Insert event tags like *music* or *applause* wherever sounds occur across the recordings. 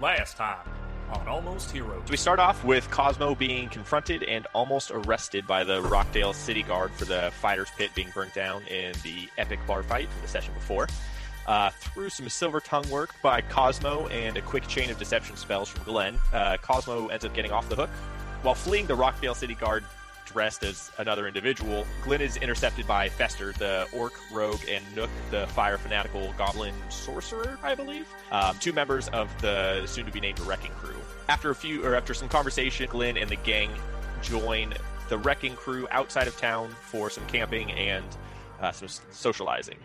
Last time on Almost Heroes. We start off with Cosmo being confronted and almost arrested by the Rockdale City Guard for the fighter's pit being burnt down in the epic bar fight from the session before. Uh, through some silver tongue work by Cosmo and a quick chain of deception spells from Glenn, uh, Cosmo ends up getting off the hook. While fleeing the Rockdale City Guard dressed as another individual, Glenn is intercepted by Fester, the orc rogue, and Nook, the fire fanatical goblin sorcerer, I believe, um, two members of the soon-to-be named Wrecking Crew. After a few, or after some conversation, Glenn and the gang join the Wrecking Crew outside of town for some camping and uh, some socializing.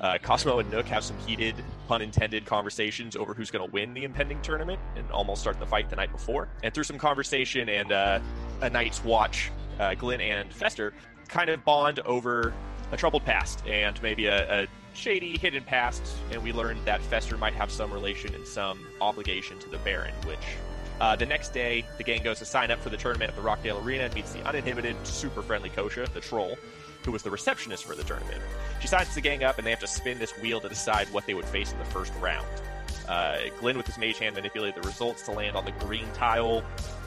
Uh, Cosmo and Nook have some heated, pun intended, conversations over who's going to win the impending tournament and almost start the fight the night before. And through some conversation and uh, a night's watch, uh, Glenn and Fester kind of bond over a troubled past and maybe a, a shady, hidden past. And we learned that Fester might have some relation and some obligation to the Baron, which uh, the next day, the gang goes to sign up for the tournament at the Rockdale Arena and meets the uninhibited, super friendly Kosha, the troll, who was the receptionist for the tournament. She signs the gang up, and they have to spin this wheel to decide what they would face in the first round. Uh, Glenn, with his mage hand, manipulated the results to land on the green tile,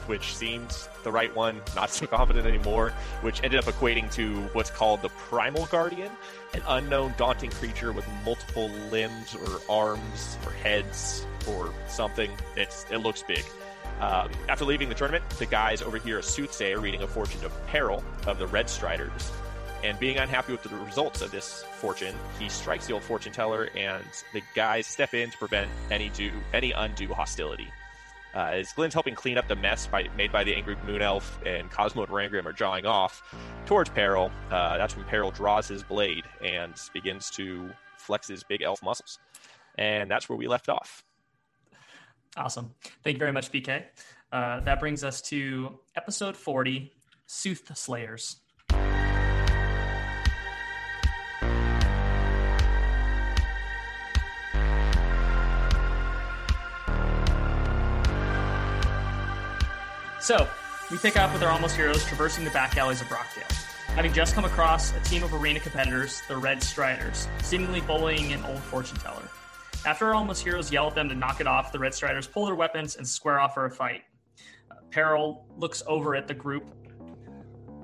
which seemed the right one, not so *laughs* confident anymore, which ended up equating to what's called the Primal Guardian, an unknown, daunting creature with multiple limbs or arms or heads or something. It's, it looks big. Um, after leaving the tournament, the guys overhear a soothsayer reading a fortune of peril of the Red Striders. And being unhappy with the results of this fortune, he strikes the old fortune teller, and the guys step in to prevent any do any undue hostility. Uh, as Glenn's helping clean up the mess by, made by the angry Moon Elf, and Cosmo and Rangrim are jawing off towards Peril, uh, that's when Peril draws his blade and begins to flex his big elf muscles. And that's where we left off. Awesome. Thank you very much, BK. Uh, that brings us to episode 40 Sooth So, we pick up with our almost heroes traversing the back alleys of Rockdale. Having just come across a team of arena competitors, the Red Striders, seemingly bullying an old fortune teller. After our almost heroes yell at them to knock it off, the Red Striders pull their weapons and square off for a fight. Peril looks over at the group.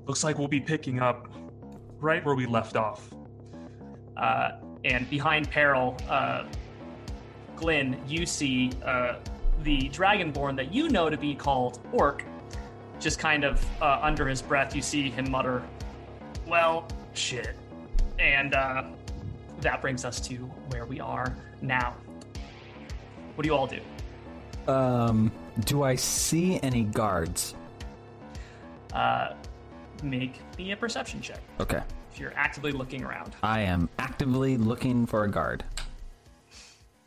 Looks like we'll be picking up right where we left off. Uh, and behind Peril, uh, Glenn, you see uh, the Dragonborn that you know to be called Orc. Just kind of uh, under his breath, you see him mutter, Well, shit. And uh, that brings us to where we are now. What do you all do? Um, do I see any guards? Uh, make me a perception check Okay. if you're actively looking around. I am actively looking for a guard.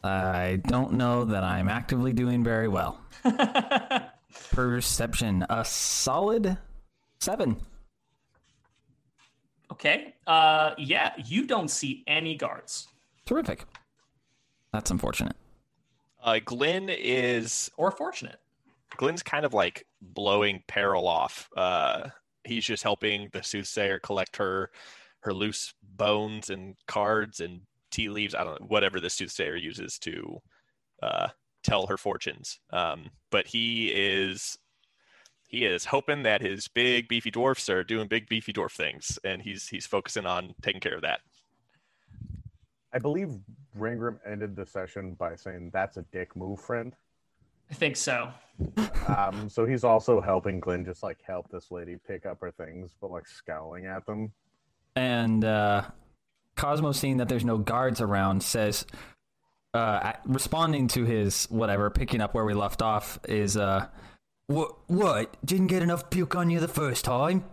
I don't know that I'm actively doing very well. *laughs* Perception, a solid seven. Okay. Uh, yeah, you don't see any guards Terrific. That's unfortunate. Uh, Glenn is or fortunate. Glenn's kind of like blowing Peril off. Uh, he's just helping the soothsayer collect her her loose bones and cards and tea leaves. I don't know whatever the soothsayer uses to uh, tell her fortunes. Um, but he is he is hoping that his big beefy dwarfs are doing big beefy dwarf things, and he's he's focusing on taking care of that. I believe Rangrim ended the session by saying, "That's a dick move, friend." I think so. Um, so he's also helping Glenn just like help this lady pick up her things, but like scowling at them. And uh, Cosmo, seeing that there's no guards around, says, uh, responding to his whatever, picking up where we left off, is, uh, what? What? Didn't get enough puke on you the first time?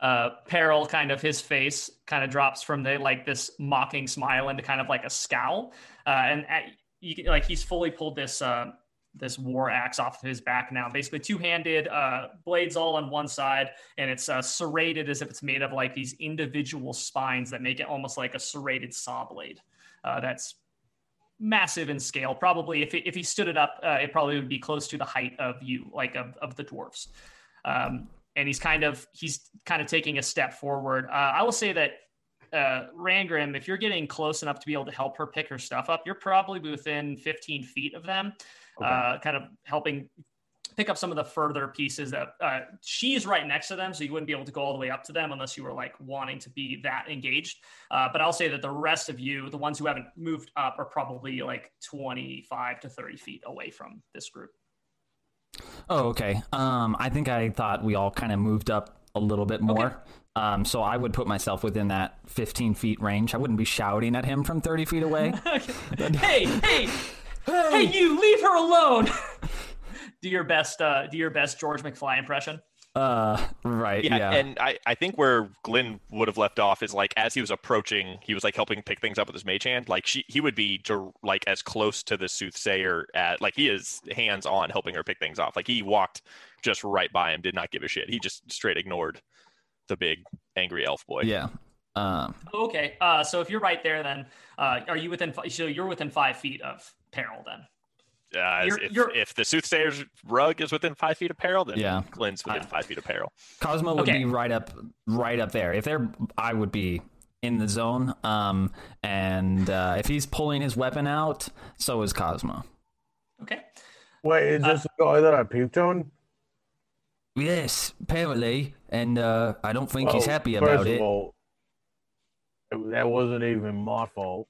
Uh, Peril, kind of his face kind of drops from the like this mocking smile into kind of like a scowl, uh, and at, you can, like he's fully pulled this uh, this war axe off of his back now. Basically, two handed uh, blades all on one side, and it's uh, serrated as if it's made of like these individual spines that make it almost like a serrated saw blade. Uh, that's massive in scale. Probably, if it, if he stood it up, uh, it probably would be close to the height of you, like of of the dwarfs. Um, and he's kind of he's kind of taking a step forward. Uh, I will say that uh, Rangrim, if you're getting close enough to be able to help her pick her stuff up, you're probably within 15 feet of them, Okay. uh, kind of helping pick up some of the further pieces that uh, she's right next to them, so you wouldn't be able to go all the way up to them unless you were like wanting to be that engaged. Uh, but I'll say that the rest of you, the ones who haven't moved up, are probably like 25 to 30 feet away from this group. Oh, okay. Um, I think I thought we all kind of moved up a little bit more. Um, so I would put myself within that 15 feet range. I wouldn't be shouting at him from 30 feet away. *laughs* hey, hey, hey, you leave her alone. *laughs* do your best. Uh, do your best George McFly impression. Uh, right. Yeah, Yeah. and I, I think where Glenn would have left off is like as he was approaching, he was like helping pick things up with his mage hand. Like she, he would be to, like as close to the soothsayer at like he is hands on helping her pick things off. Like he walked just right by him, did not give a shit. He just straight ignored the big angry elf boy. yeah. Um, Okay. Uh, so if you're right there, then uh, are you within? fi- So you're within five feet of peril. Then. Uh, You're- if, you're- if the soothsayer's rug is within five feet of peril, then Yeah. Glenn's within Uh, five feet of peril. Cosmo would Okay. be right up, right up there. If they're, I would be in the zone. Um, and uh, if he's pulling his weapon out, so is Cosmo. Okay. Wait, is Uh, this the guy that I peeped on? Yes, apparently, and uh, I don't think he's Well, happy first about of it. all, that wasn't even my fault.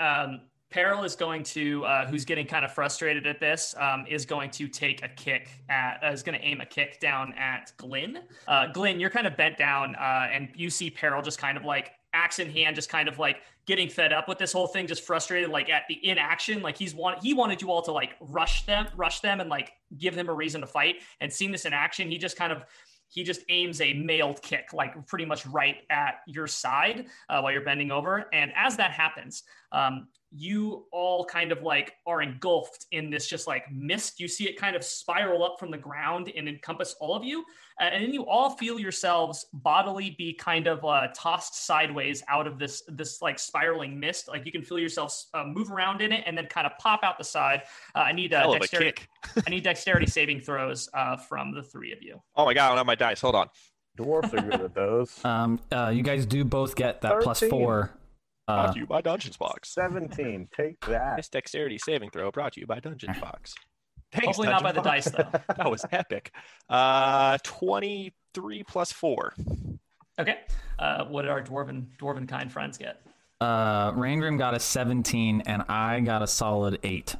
Um, Peril is going to, uh, who's getting kind of frustrated at this, um, is going to take a kick at, uh, is going to aim a kick down at Glenn. Uh, Glenn, you're kind of bent down, uh, and you see Peril just kind of like axe in hand, just kind of like getting fed up with this whole thing, just frustrated, like at the inaction. Like he's want, he wanted you all to like rush them, rush them, and like give them a reason to fight. And seeing this in action, he just kind of he just aims a mailed kick, like pretty much right at your side uh, while you're bending over. And as that happens, um, you all kind of like are engulfed in this just like mist. You see it kind of spiral up from the ground and encompass all of you. Uh, and then you all feel yourselves bodily be kind of uh, tossed sideways out of this this like spiraling mist. Like you can feel yourselves uh, move around in it and then kind of pop out the side. Uh, I need uh, Hell a dexterity. kick. *laughs* I need dexterity saving throws uh, from the three of you. Oh my god, I don't have my dice. Hold on. Dwarfs are good at those. Um, uh, you guys do both get that plus 13. four. Brought Uh, to you by Dungeons Box. 17. Take that. This dexterity saving throw brought to you by Dungeons *laughs* Box. Thanks, Hopefully not by Dungeon the dice though. *laughs* That was epic. Uh, twenty-three plus four. Okay. Uh, what did our dwarven dwarven kind friends get? uh, Rangrim got a 17, and I got a solid 8.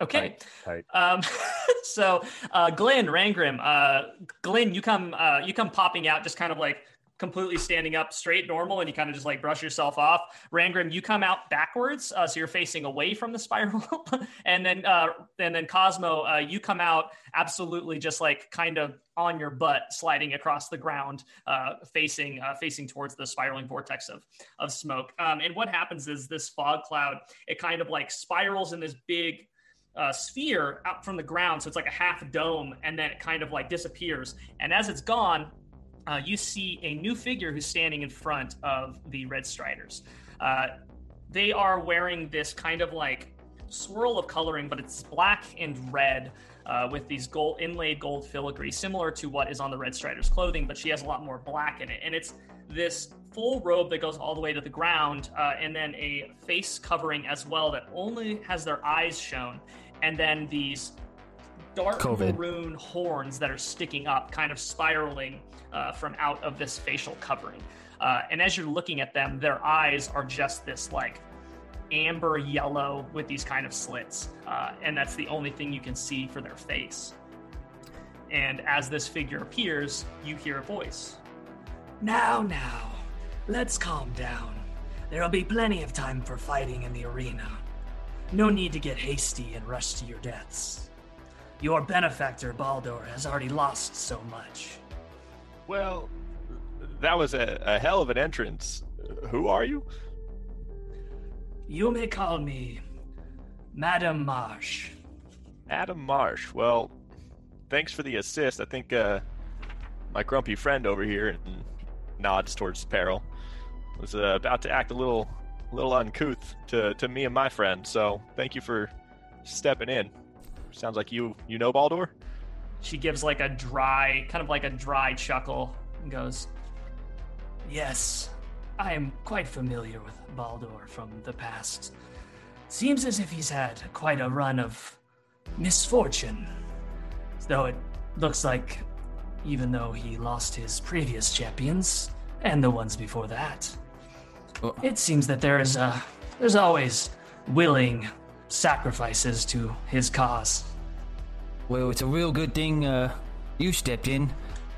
Okay. Tight. Um, *laughs* so uh, Glenn Rangrim, uh, Glenn, you come uh, you come popping out, just kind of like completely standing up straight normal and you kind of just like brush yourself off rangrim you come out backwards uh, so you're facing away from the spiral *laughs* and then uh, and then cosmo uh, you come out absolutely just like kind of on your butt sliding across the ground uh, facing uh, facing towards the spiraling vortex of of smoke um, and what happens is this fog cloud it kind of like spirals in this big uh, sphere out from the ground. So it's like a half dome, and then it kind of like disappears. And as it's gone, uh, you see a new figure who's standing in front of the Red Striders. Uh, they are wearing this kind of like swirl of coloring, but it's black and red. Uh, with these gold inlaid gold filigree, similar to what is on the Red Strider's clothing, but she has a lot more black in it, and it's this full robe that goes all the way to the ground, uh, and then a face covering as well that only has their eyes shown, and then these dark COVID. maroon horns that are sticking up, kind of spiraling uh, from out of this facial covering. Uh, and as you're looking at them, their eyes are just this like amber yellow with these kind of slits, uh, and that's the only thing you can see for their face. And as this figure appears, you hear a voice. Now, now, let's calm down. There'll be plenty of time for fighting in the arena. No need to get hasty and rush to your deaths. Your benefactor, Baldur, has already lost so much. Well, that was a, a hell of an entrance. Who are you? You may call me Madam Marsh. Adam Marsh. Well, thanks for the assist. I think uh, my grumpy friend over here and nods towards Peril was uh, about to act a little, little uncouth to, to me and my friend. So thank you for stepping in. Sounds like you you know Baldur. She gives like a dry, kind of like a dry chuckle and goes, Yes, I am quite familiar with Baldur from the past. Seems as if he's had quite a run of misfortune. Though it looks like, even though he lost his previous champions and the ones before that, Oh. it seems that there is a there's always willing sacrifices to his cause. Well, it's a real good thing uh, you stepped in.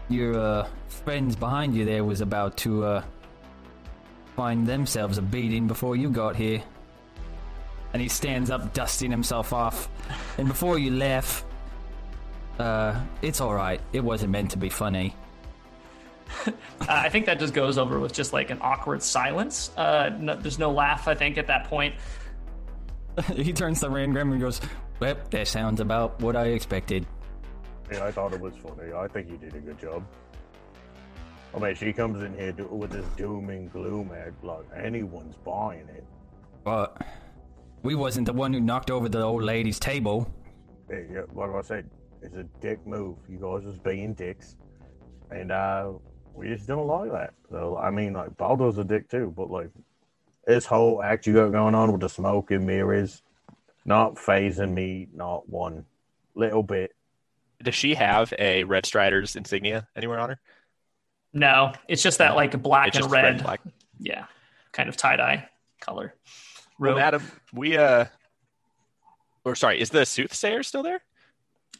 Your uh, friends behind you there was about to uh, find themselves a beating before you got here. And he stands up, dusting himself off. And before you laugh, uh, it's all right. It wasn't meant to be funny. *laughs* I think that just goes over with just like an awkward silence. Uh, no, there's no laugh, I think, at that point. *laughs* he turns to Rangrim and goes, "Well, that sounds about what I expected." Yeah, I thought it was funny. I think you did a good job. I mean, she comes in here do- with this doom and gloom act like anyone's buying it. But we wasn't the one who knocked over the old lady's table. Hey, yeah, like I said, it's a dick move. You guys just being dicks, and uh, we just don't like that. So I mean, like Baldo's a dick too, but like this whole act you got going on with the smoke and mirrors, not phasing me, not one little bit. Does she have a Red Strider's insignia anywhere on her? No, it's just that like black It's and just red. black. Yeah, kind of tie dye color. Well, Robe. Adam, we uh, or sorry, is the soothsayer still there?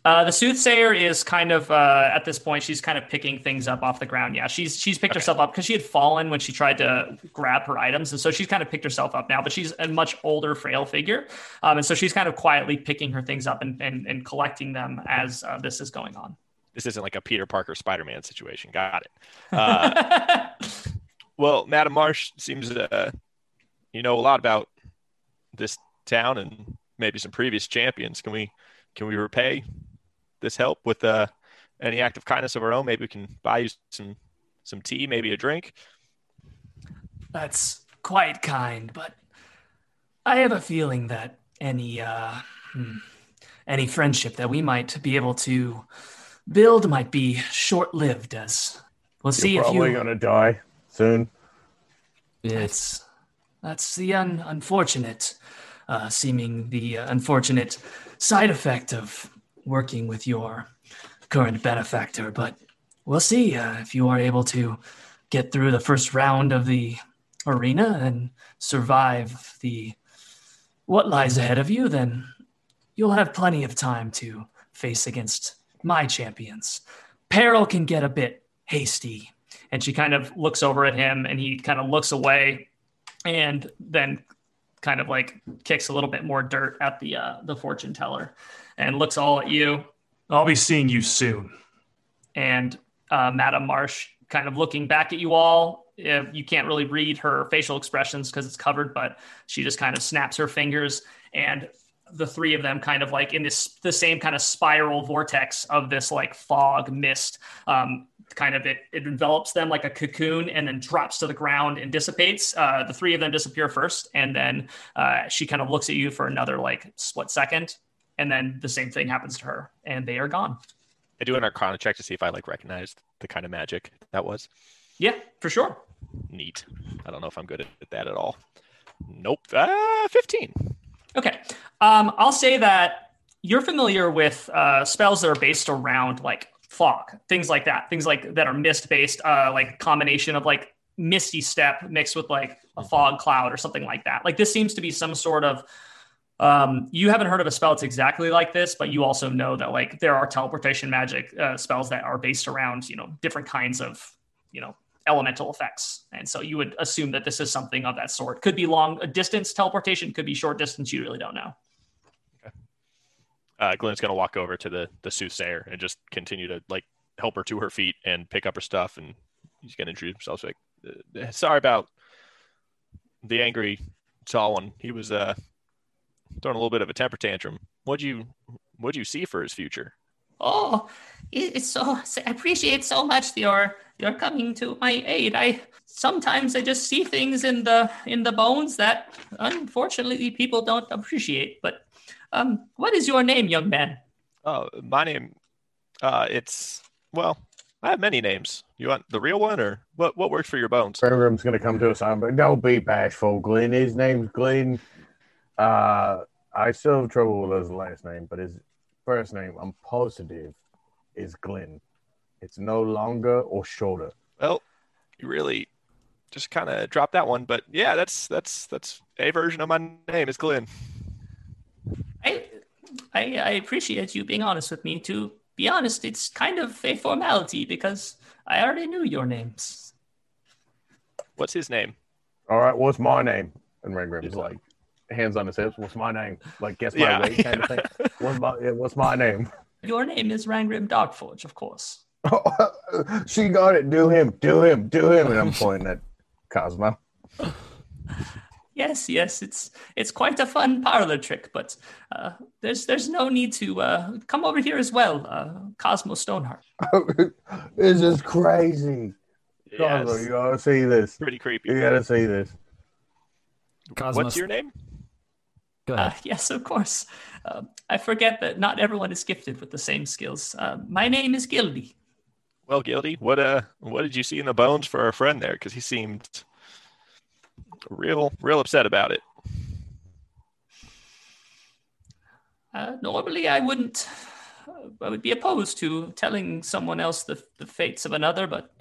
Uh, the soothsayer is kind of uh, at this point. She's kind of picking things up off the ground. Yeah, she's she's picked herself up because she had fallen when she tried to grab her items, and so she's kind of picked herself up now. But she's a much older, frail figure, um, and so she's kind of quietly picking her things up and and, and collecting them as uh, this is going on. This isn't like a Peter Parker Spider Man situation. Got it. Uh, *laughs* well, Madam Marsh seems uh, you know a lot about this town and maybe some previous champions. Can we can we repay this help with uh, any act of kindness of our own? Maybe we can buy you some some tea, maybe a drink. That's quite kind, but I have a feeling that any uh, hmm, any friendship that we might be able to build might be short-lived. As we'll see if You're probably gonna die soon. That's that's the un- unfortunate, uh, seeming the uh, unfortunate side effect of working with your current benefactor. But we'll see uh, if you are able to get through the first round of the arena and survive the what lies ahead of you. Then you'll have plenty of time to face against my champions. Peril can get a bit hasty and she kind of looks over at him, and he kind of looks away, and then kind of like kicks a little bit more dirt at the uh, the fortune teller, and looks all at you. I'll be seeing you soon. and uh, Madame Marsh kind of looking back at you all. Uh, you can't really read her facial expressions because it's covered, but she just kind of snaps her fingers, and the three of them kind of like in this the same kind of spiral vortex of this like fog mist. Um, kind of it, it envelops them like a cocoon and then drops to the ground and dissipates. Uh, the three of them disappear first, and then uh, she kind of looks at you for another like split second, and then the same thing happens to her, and they are gone. I do an Arcana check to see if I like recognized the kind of magic that was. Yeah, for sure. Neat. I don't know if I'm good at, at that at all. Nope. Uh, 15. Okay. Um, I'll say that you're familiar with uh, spells that are based around like fog, things like that, things like that are mist based, uh, like combination of like misty step mixed with like a fog cloud or something like that. Like this seems to be some sort of. Um, you haven't heard of a spell that's exactly like this, but you also know that like there are teleportation magic uh, spells that are based around you know different kinds of you know elemental effects, and so you would assume that this is something of that sort. Could be long a distance teleportation, could be short distance. You really don't know. Uh, Glenn's to walk over to the, the soothsayer and just continue to like help her to her feet and pick up her stuff. And he's to introduce himself. Like, uh, sorry about the angry tall one. He was uh, throwing a little bit of a temper tantrum. What'd you, what'd you see for his future? Oh, it's so I appreciate so much your your coming to my aid. I sometimes I just see things in the in the bones that unfortunately people don't appreciate. But um, what is your name, young man? Oh, my name, uh, it's, well, I have many names. You want the real one or what? What works for your bones? Grim's gonna come to us on, but don't be bashful, Glenn. His name's Glenn. Uh, I still have trouble with his last name, but his first name, I'm positive, is Glenn. It's no longer or shorter. Well, you really just kind of dropped that one, but yeah, that's that's that's a version of my name is Glenn. I, I, I appreciate you being honest with me. To be honest, it's kind of a formality because I already knew your names. What's his name? All right, what's my name? And Rangrim's like, hands on his hips. What's my name? Like, guess my Yeah. weight kind of *laughs* thing. What's my What's my name? Your name is Rangrim Darkforge, of course. *laughs* she got it. Do him. Do him. Do him. And I'm pointing at Cosmo. *laughs* Yes, yes, it's it's quite a fun parlor trick, but uh, there's there's no need to uh, come over here as well, uh, Cosmo Stoneheart. this is crazy. Cosmo, Yes. you gotta see this. Pretty creepy. You gotta see this. Cosmos, What's your name? Go Uh, yes, of course. Uh, I forget that not everyone is gifted with the same skills. Uh, my name is Gildy. Well, Gildy, what uh, what did you see in the bones for our friend there? Because he seemed real, real upset about it. Uh, normally, I wouldn't. I would be opposed to telling someone else the, the fates of another, but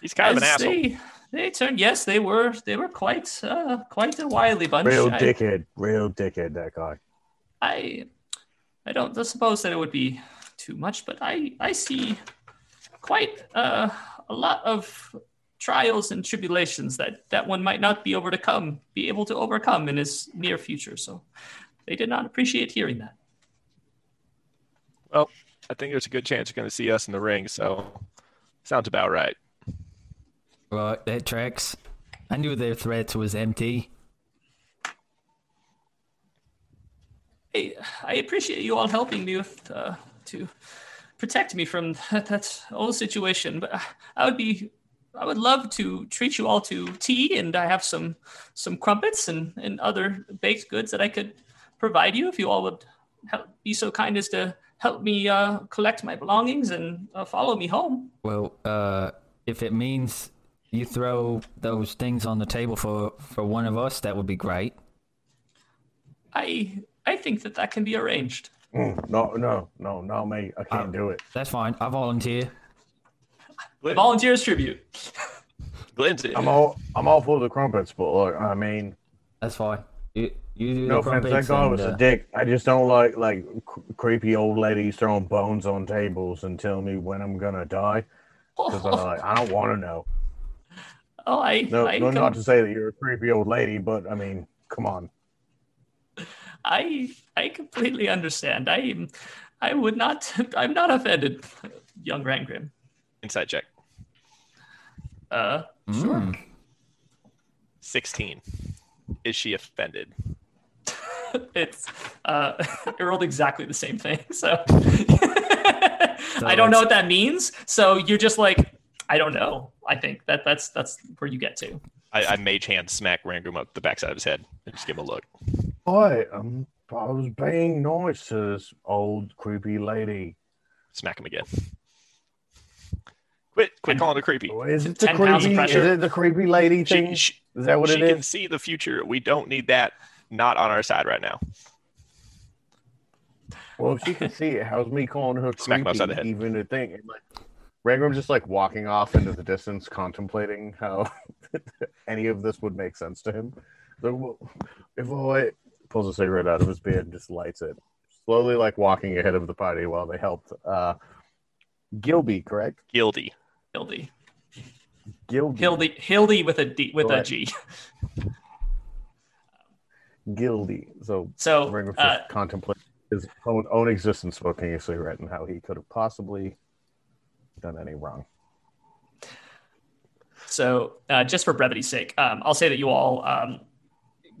He's kind of an asshole. they they turned. Yes, they were they were quite uh, quite a wily bunch. Real I- dickhead. Real dickhead, that guy. I I don't suppose that it would be too much, but I I see quite uh, a lot of trials and tribulations that that one might not be able to come be able to overcome in his near future. So they did not appreciate hearing that. Well, I think there's a good chance you're going to see us in the ring. So sounds about right. Right, that tracks. I knew their threat was empty. I, I appreciate you all helping me with uh, to protect me from that, *laughs* that old situation. But I would be, I would love to treat you all to tea, and I have some some crumpets and, and other baked goods that I could provide you if you all would help, be so kind as to help me uh, collect my belongings and uh, follow me home. Well, uh, if it means you throw those things on the table for, for one of us, that would be great. I I think that that can be arranged. Mm, no, no, no, not me. I can't do it. That's fine. I volunteer. Glenn, Volunteers tribute. *laughs* Glenn's in. I'm all, I'm all for the crumpets, but look, I mean, That's fine. You, you do no the offense, that guy was uh, a dick. I just don't like like cr- creepy old ladies throwing bones on tables and telling me when I'm gonna die. Because I *laughs* like, I don't want to know. Oh, I No, I no, com- not to say that you're a creepy old lady, but I mean, come on. I I completely understand. I I would not *laughs* I'm not offended, young Rangrim. Inside check. Uh mm, 16. Is she offended? *laughs* it's uh *laughs* it rolled exactly the same thing. So I don't know what that means. So you're just like I don't know. I think that that's that's where you get to. I, I mage hand smack Rangoon up the backside of his head and just give him a look. Boy, um, I was being nice to this old creepy lady. Smack him again. Quit, quit calling her creepy. Is it the 10 pounds of creepy? Is pressure. it the creepy lady She, thing? she, is that what it is? she it can is? see the future. We don't need that. Not on our side right now. Well, if she can see it, how's me calling her Smack him creepy upside the head. even a thing? Like, Rangrim's just like walking off into the distance, contemplating how *laughs* any of this would make sense to him. So, if I pulls a cigarette out of his beard and just lights it, slowly like walking ahead of the party while they helped. Uh, Gilby, correct? Guilty. Hildy. Gilby. Hildy Hildy with a D with a Correct. G. *laughs* Gildy. So So Rangrim's uh, just contemplating his own, own existence smoking a cigarette and how he could have possibly done any wrong. So, uh, just for brevity's sake, um, I'll say that you all, um,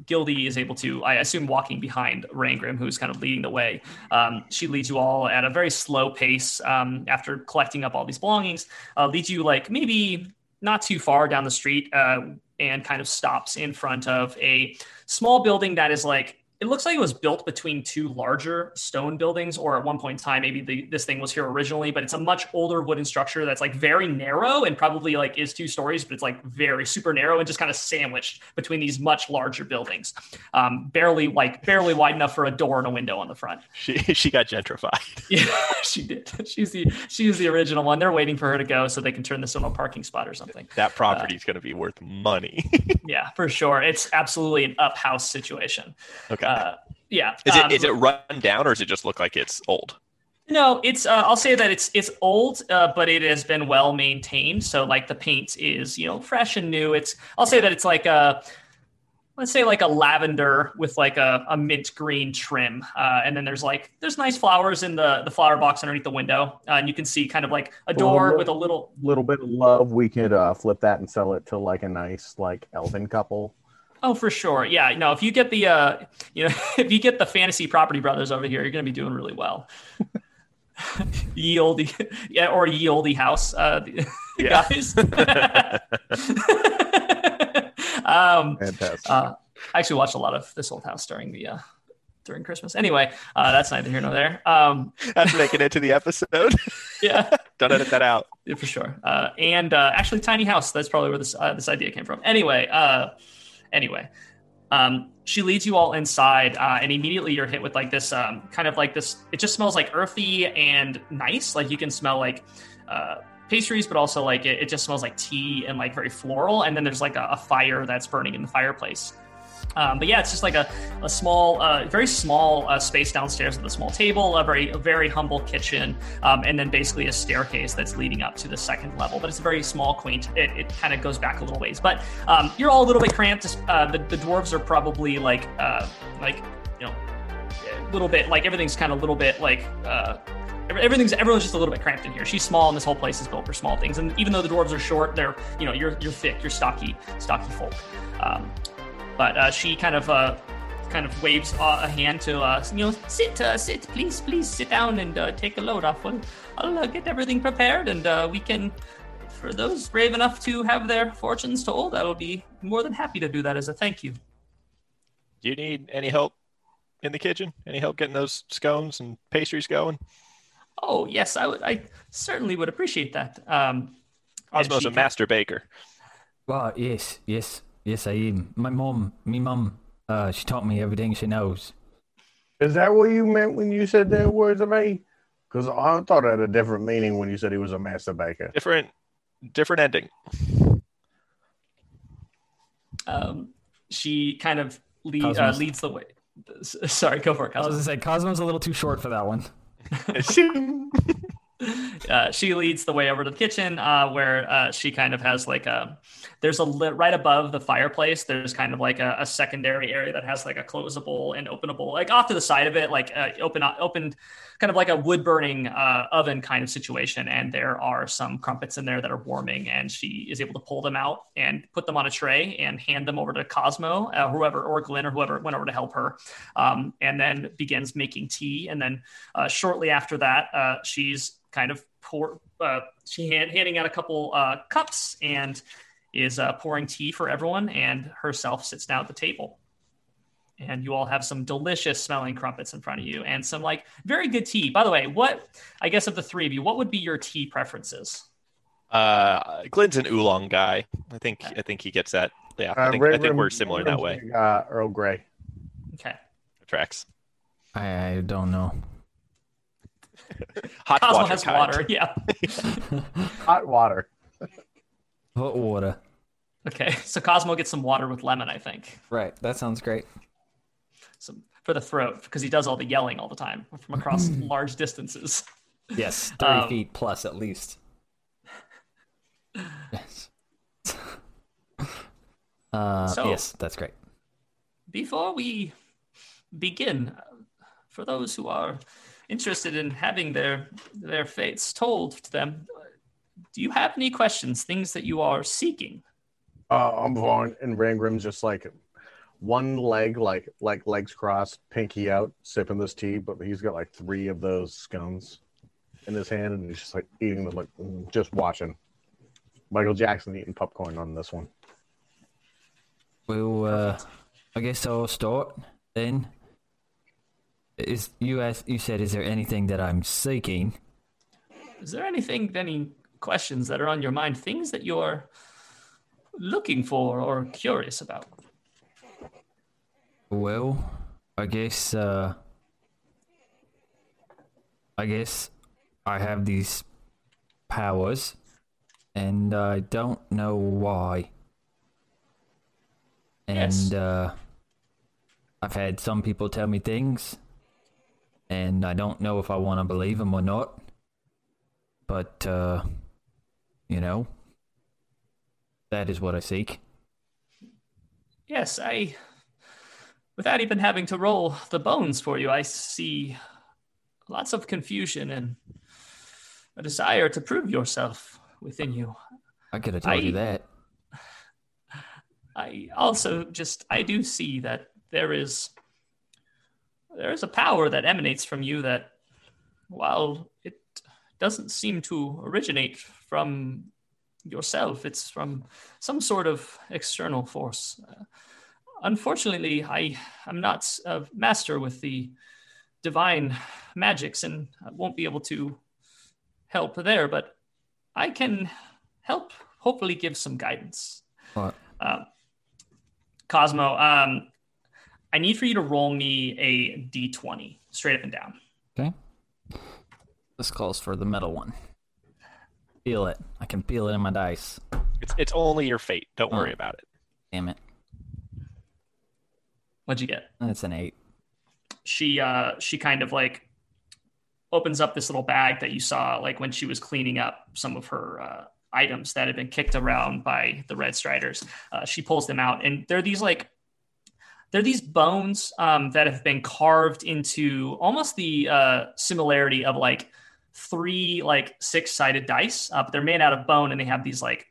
Gildy is able to, I assume, walking behind Rangrim, who's kind of leading the way. Um, she leads you all at a very slow pace um, after collecting up all these belongings, uh, leads you like maybe not too far down the street uh, and kind of stops in front of a small building that is like, it looks like it was built between two larger stone buildings, or at one point in time, maybe the, this thing was here originally. But it's a much older wooden structure that's like very narrow and probably like is two stories, but it's like very super narrow and just kind of sandwiched between these much larger buildings, um, barely like barely wide enough for a door and a window on the front. She *laughs* she got gentrified. *laughs* Yeah, she did. She's the she's the original one. They're waiting for her to go so they can turn this into a parking spot or something. That property is going to be worth money. *laughs* Yeah, for sure. It's absolutely an up house situation. okay. Uh, yeah. is it um, is it run down or does it just look like it's old? No, it's. Uh, I'll say that it's it's old, uh, but it has been well maintained. So like the paint is you know fresh and new. It's. I'll say that it's like a. Let's say like a lavender with like a, a mint green trim, uh, and then there's like there's nice flowers in the the flower box underneath the window, uh, and you can see kind of like a door Well, with a little Little bit of love, we could uh, flip that and sell it to like a nice like elven couple. Oh, for sure. Yeah. No, if you get the, uh, you know, *laughs* if you get the fantasy property brothers over here, you're going to be doing really well. *laughs* ye olde, yeah, or ye olde house, uh, *laughs* Yeah. guys. um, Fantastic. uh, I actually watched a lot of this old house during the, uh, during Christmas. Anyway, uh, that's neither here nor there. Um, That's making it to the episode. yeah. Don't edit that out. Yeah, for sure. Uh, and uh, actually, tiny house. That's probably where this uh, this idea came from. Anyway, uh, anyway, um, she leads you all inside, uh, and immediately you're hit with like this um, kind of like this. It just smells like earthy and nice. Like you can smell like uh, pastries, but also like it, it just smells like tea and like very floral. And then there's like a, a fire that's burning in the fireplace. Um, but yeah, it's just like a, a small, uh, very small uh, space downstairs with a small table, a very, a very humble kitchen, um, and then basically a staircase that's leading up to the second level. But it's a very small, quaint. It, it kind of goes back a little ways. But um, you're all a little bit cramped. Uh, the, the dwarves are probably like, uh, like you know, a little bit like everything's kind of a little bit like. Uh, Everything's everyone's just a little bit cramped in here. She's small, and this whole place is built for small things. And even though the dwarves are short, they're you know you're you're thick, you're stocky, stocky folk. Um, but uh, she kind of uh, kind of waves uh, a hand to uh, you know sit uh, sit please please sit down and uh, take a load off. I'll, I'll uh, get everything prepared and uh, we can. For those brave enough to have their fortunes told, I will be more than happy to do that as a thank you. Do you need any help in the kitchen? Any help getting those scones and pastries going? Oh yes, I would. I certainly would appreciate that. Um, and Cosmo's a ki- master baker. Well, yes, yes, yes, I am. My mom, me mum, uh, she taught me everything she knows. Is that what you meant when you said that word to me? Because I thought it had a different meaning when you said he was a master baker. Different, different ending. Um, she kind of lead, uh, leads the way. Sorry, go for it. I was gonna say Cosmo's a little too short for that one. *laughs* *laughs* *laughs* uh, she leads the way over to the kitchen uh, where uh, she kind of has like a there's a lit right above the fireplace there's kind of like a, a secondary area that has like a closable and openable like off to the side of it like uh, open opened kind of like a wood burning uh, oven kind of situation and there are some crumpets in there that are warming and she is able to pull them out and put them on a tray and hand them over to cosmo uh, whoever or glenn or whoever went over to help her. Um, and then begins making tea and then uh, shortly after that uh, she's kind of pour uh, she hand, handing out a couple uh, cups and is pouring tea for everyone and herself sits down at the table and you all have some delicious smelling crumpets in front of you and some like very good tea by the way what i guess of the three of you what would be your tea preferences Uh, Glenn's an oolong guy. I think I think he gets that. Yeah, I Uh, think, Red I think Rim- we're similar in that way. Uh, Earl Grey. okay Tracks. I, I don't know. *laughs* Hot cosmo water has kind. water yeah *laughs* Hot water. Hot water. okay so cosmo gets some water with lemon i think Right, that sounds great. Some for the throat because he does all the yelling all the time from across large distances *laughs* Yes, thirty Um, feet plus at least. Yes. *laughs* uh, So- yes, that's great. Before we begin, uh, for those who are interested in having their their fates told to them, uh, do you have any questions, things that you are seeking? Uh, I'm fine. And Rangrim's just like one leg, like like legs crossed, pinky out, sipping this tea, but he's got like three of those scones in his hand, and he's just like eating them, like mm, just watching. Michael Jackson eating popcorn on this one. Well, uh, I guess I'll start then. is you asked, you said, is there anything that I'm seeking? Is there anything, any questions that are on your mind, things that you're looking for or curious about? Well, I guess, uh, I guess I have these powers, and I don't know why. And, Yes. uh, I've had some people tell me things, and I don't know if I want to believe them or not. But, uh, you know, that is what I seek. Yes, I. Without even having to roll the bones for you, I see lots of confusion and a desire to prove yourself within you. I could have told I- you that. I also just I do see that there is there is a power that emanates from you that while it doesn't seem to originate from yourself it's from some sort of external force uh, unfortunately i am not a master with the divine magics and I won't be able to help there but i can help hopefully give some guidance What? Um, Cosmo, um, I need for you to roll me a d20, straight up and down. Okay. This calls for the metal one. Feel it. I can feel it in my dice. It's it's only your fate. Don't worry Oh. about it. Damn it. What'd you get? That's an eight. She uh, she kind of like opens up this little bag that you saw like when she was cleaning up some of her uh, items that had been kicked around by the Red Striders. Uh, she pulls them out, and they're these like they're these bones um, that have been carved into almost the uh, similarity of like three like six sided dice, uh, but they're made out of bone, and they have these like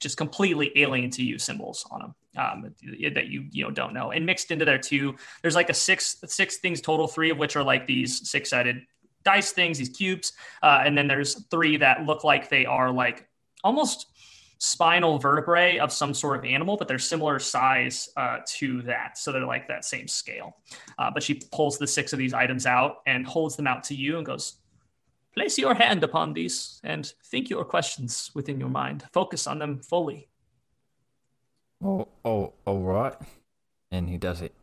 just completely alien to you symbols on them um, that you you know don't know. And mixed into there too, there's like a six six things total, three of which are like these six sided dice things, these cubes, uh, and then there's three that look like they are like almost spinal vertebrae of some sort of animal, but they're similar size uh, to that. So they're like that same scale. Uh, but she pulls the six of these items out and holds them out to you and goes, Place your hand upon these and think your questions within your mind. Focus on them fully. Oh, oh, all right. And he does it.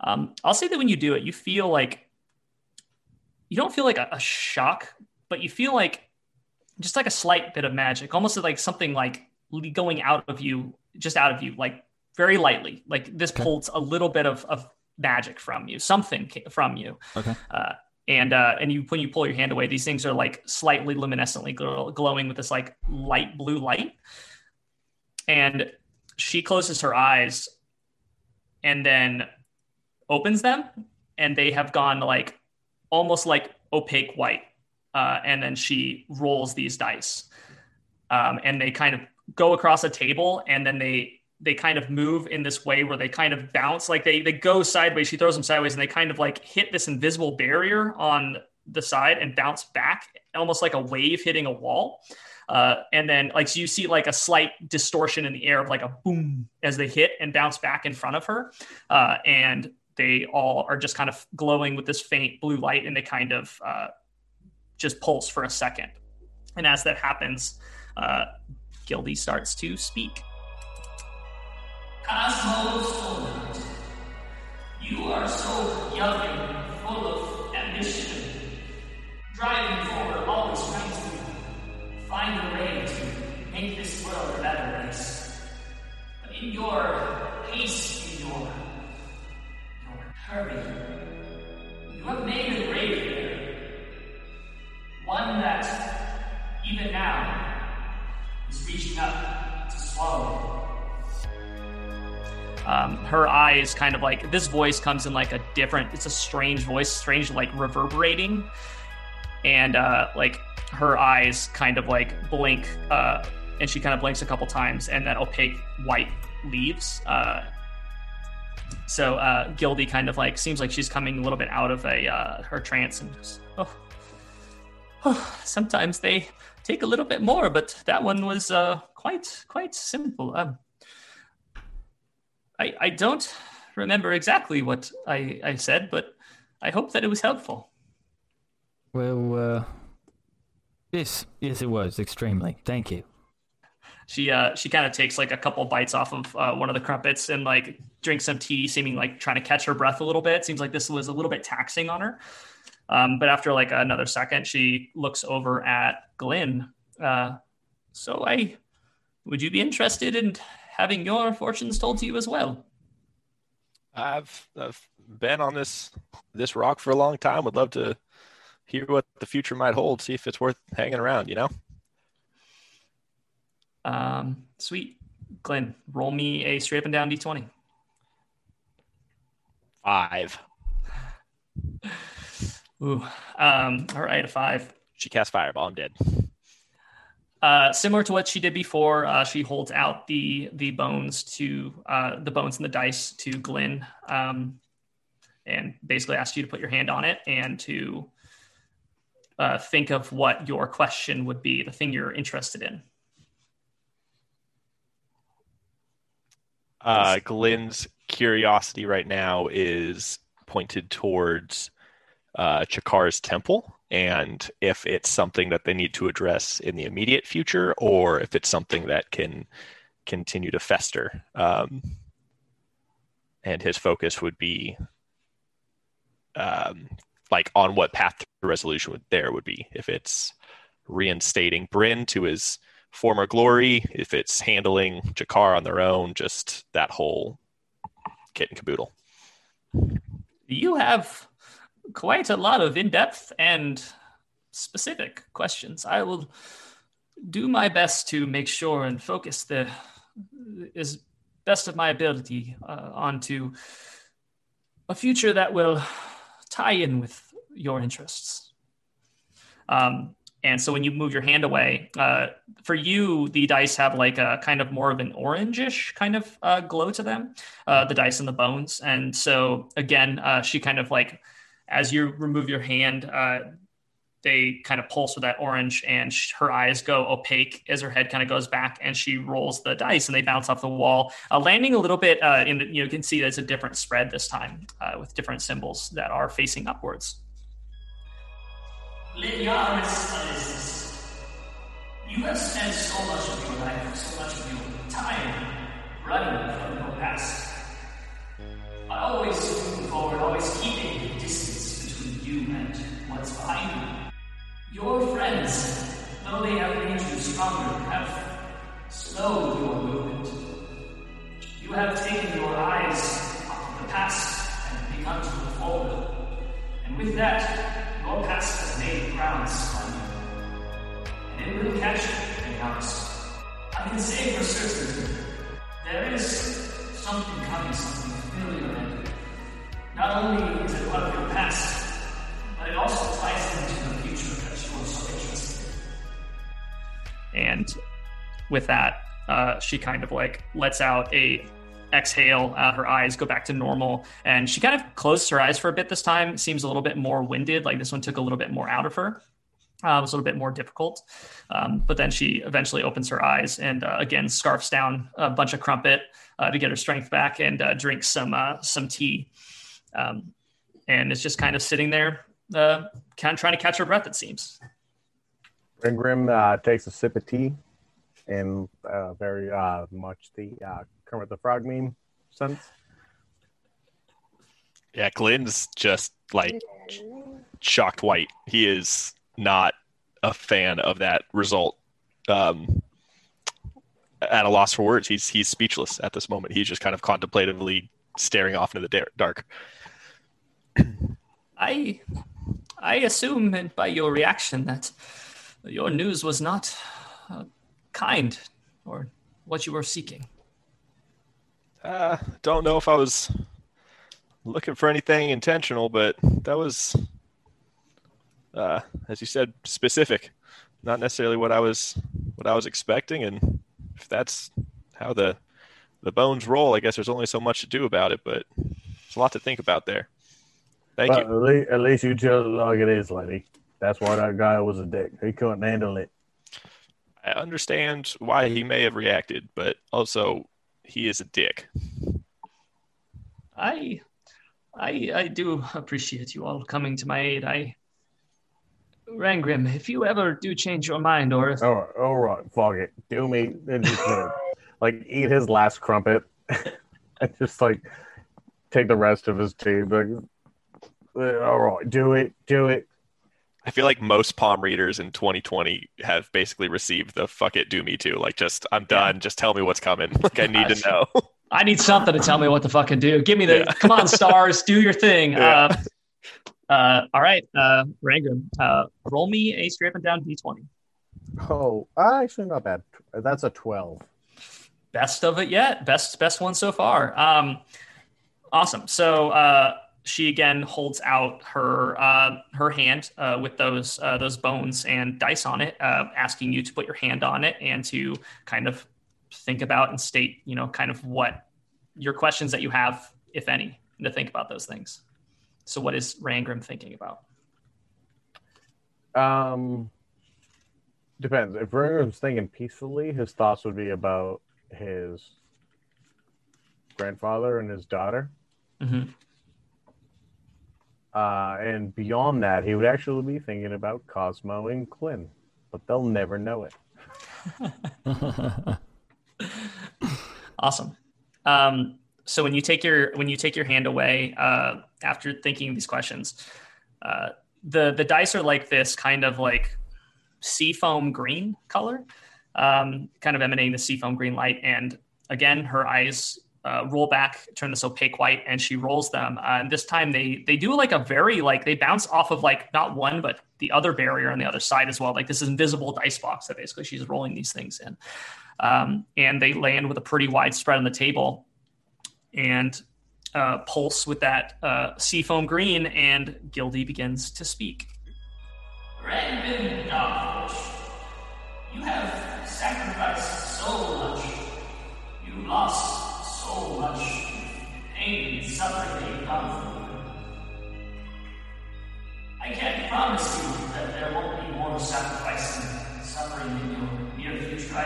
Um, I'll say that when you do it, you feel like you don't feel like a, a shock, but you feel like just like a slight bit of magic, almost like something like going out of you, just out of you, like very lightly. Like this Okay. pulls a little bit of, of magic from you, something from you. Okay. Uh, and uh, and you when you pull your hand away, these things are like slightly luminescently glow- glowing with this like light blue light. And she closes her eyes, and then opens them, and they have gone like almost like opaque white. Uh, and then she rolls these dice, um, and they kind of go across a table, and then they they kind of move in this way where they kind of bounce, like they they go sideways. She throws them sideways, and they kind of like hit this invisible barrier on the side and bounce back, almost like a wave hitting a wall. Uh, and then like so you see like a slight distortion in the air of like a boom as they hit and bounce back in front of her. Uh, and they all are just kind of glowing with this faint blue light and they kind of uh, just pulse for a second. And as that happens, uh, Gildy starts to speak. Soland, you are so young and full of ambition, driving forward, always trying find a way to make this world a better place. But in your haste, in your, your hurry, you have made a grave there. One that, even now, is reaching up to swallow. um, her eyes kind of like this voice comes in like a different it's a strange voice strange like reverberating and uh, like her eyes kind of like blink uh, and she kind of blinks a couple times and that opaque white leaves uh, so uh, gildy kind of like seems like she's coming a little bit out of a uh, her trance and just, oh, oh sometimes they take a little bit more but that one was uh, quite quite simple um, I, I don't remember exactly what I, I said, but I hope that it was helpful. Well, uh, yes, yes, it was extremely. Thank you. She uh she kind of takes like a couple bites off of uh, one of the crumpets and like drinks some tea, seeming like trying to catch her breath a little bit. Seems like this was a little bit taxing on her. Um, but after like another second, she looks over at Glenn. Uh, so I, would you be interested in having your fortunes told to you as well? I've, I've been on this this rock for a long time. Would love to hear what the future might hold. See if it's worth hanging around. You know. Um, sweet, Glenn. Roll me a straight up and down d20. Five. *laughs* Ooh. Um, all right, a five. She casts fireball. I'm dead. Uh, similar to what she did before, uh, she holds out the the bones to uh, the bones and the dice to Glenn, um, and basically asks you to put your hand on it and to uh, think of what your question would be, the thing you're interested in. Uh, Glenn's curiosity right now is pointed towards uh, Chakar's temple and if it's something that they need to address in the immediate future or if it's something that can continue to fester. Um, and his focus would be um, like on what path to resolution would, there would be. If it's reinstating Bryn to his former glory, if it's handling Jakar on their own, just that whole kit and caboodle. You have quite a lot of in depth and specific questions. I will do my best to make sure and focus the as best of my ability uh, onto a future that will tie in with your interests. Um, and so when you move your hand away, uh, for you, the dice have like a kind of more of an orangish kind of uh, glow to them, uh, the dice and the bones. And so again, uh, she kind of like as you remove your hand, uh, they kind of pulse with that orange, and sh- her eyes go opaque as her head kind of goes back, and she rolls the dice, and they bounce off the wall, uh, landing a little bit. Uh, in the, you know, you can see there's a different spread this time uh, with different symbols that are facing upwards. Lydiaris you have spent so much of your life, so much of your time running from your past. I always moving forward, always keeping the distance between you and what's behind you. Your friends, though they have made you stronger, have slowed your movement. You have taken your eyes off the past and begun to look forward. And with that, your past has made grounds on you. And it will catch you, honest. I can say for certain, there is something coming, something familiar, and not only is it part of your past, but it also ties into the And with that, uh, she kind of like lets out a exhale. Uh, her eyes go back to normal, and she kind of closes her eyes for a bit this time. Seems a little bit more winded. Like this one took a little bit more out of her. Uh, it was a little bit more difficult, um, but then she eventually opens her eyes and uh, again scarfs down a bunch of crumpet uh, to get her strength back and uh, drinks some some tea, um, and is just kind of sitting there kind of trying to catch her breath. It seems. Grim uh, takes a sip of tea, in uh, very uh, much the uh, Kermit the Frog meme sense. Yeah, Glenn's just like shocked white. He is not a fan of that result. Um, at a loss for words, he's he's speechless at this moment. He's just kind of contemplatively staring off into the dark. I I assume by your reaction that your news was not uh, kind or what you were seeking. Uh, don't know if I was looking for anything intentional, but that was, uh, as you said, specific. Not necessarily what I was what I was expecting, and if that's how the the bones roll, I guess there's only so much to do about it. But it's a lot to think about there. Thank but you. At least, at least you tell it like it is, lady. That's why that guy was a dick. He couldn't handle it. I understand why he may have reacted, but also he is a dick. I, I, I do appreciate you all coming to my aid. I, Rangrim, if you ever do change your mind, or if All right, all right, fuck it. Do me and just gonna, like eat his last crumpet *laughs* and just like take the rest of his tea. Like, "Uh, all right, do it, do it. I feel like most palm readers in 2020 have basically received the "fuck it, do me too." Like, just I'm done. Just tell me what's coming. *laughs* Like, I need to know. I need something to tell me what to fucking do. Give me the Yeah. come on, stars, do your thing. *laughs* Yeah. Uh, uh, all right, uh, Rangrim, uh, roll me a straight up and down d20. Oh, actually, not bad. That's a twelve. Best of it yet. Best best one so far. Um, awesome. So uh, she again holds out her uh, her hand uh, with those uh, those bones and dice on it, uh, asking you to put your hand on it and to kind of think about and state, you know, kind of what your questions that you have, if any, and to think about those things. So, what is Rangrim thinking about? Um, depends. If Rangrim's thinking peacefully, his thoughts would be about his grandfather and his daughter. Mhm. Uh, and beyond that, he would actually be thinking about Cosmo and Clint, but they'll never know it. *laughs* Awesome. Um, so when you take your when you take your hand away uh, after thinking these questions, uh, the the dice are like this kind of like seafoam green color, um, kind of emanating the seafoam green light. And again, her eyes uh, roll back, turn this opaque white, and she rolls them. Uh, and this time they they do like a very like they bounce off of like not one but the other barrier on the other side as well, like this invisible dice box that basically she's rolling these things in. Um, and they land with a pretty wide spread on the table and uh, pulse with that uh, seafoam green, and Gildy begins to speak. Dogfish, you have sacrificed so much. You lost so much pain and suffering that you've gone through. I can't promise you that there won't be more sacrifice and suffering in your near future. I,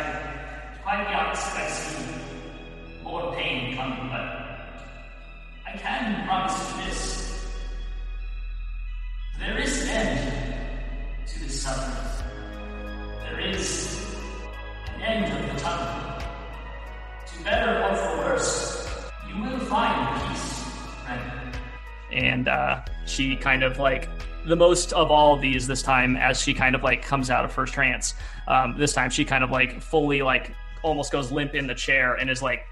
quite the opposite, I see more pain coming, but I can promise you this. There is an end to this suffering. There is an end of the tunnel. Better or for worse, you will find peace, friend. and uh, she kind of like the most of all of these this time as she kind of like comes out of her trance um, this time she kind of like fully like almost goes limp in the chair and is like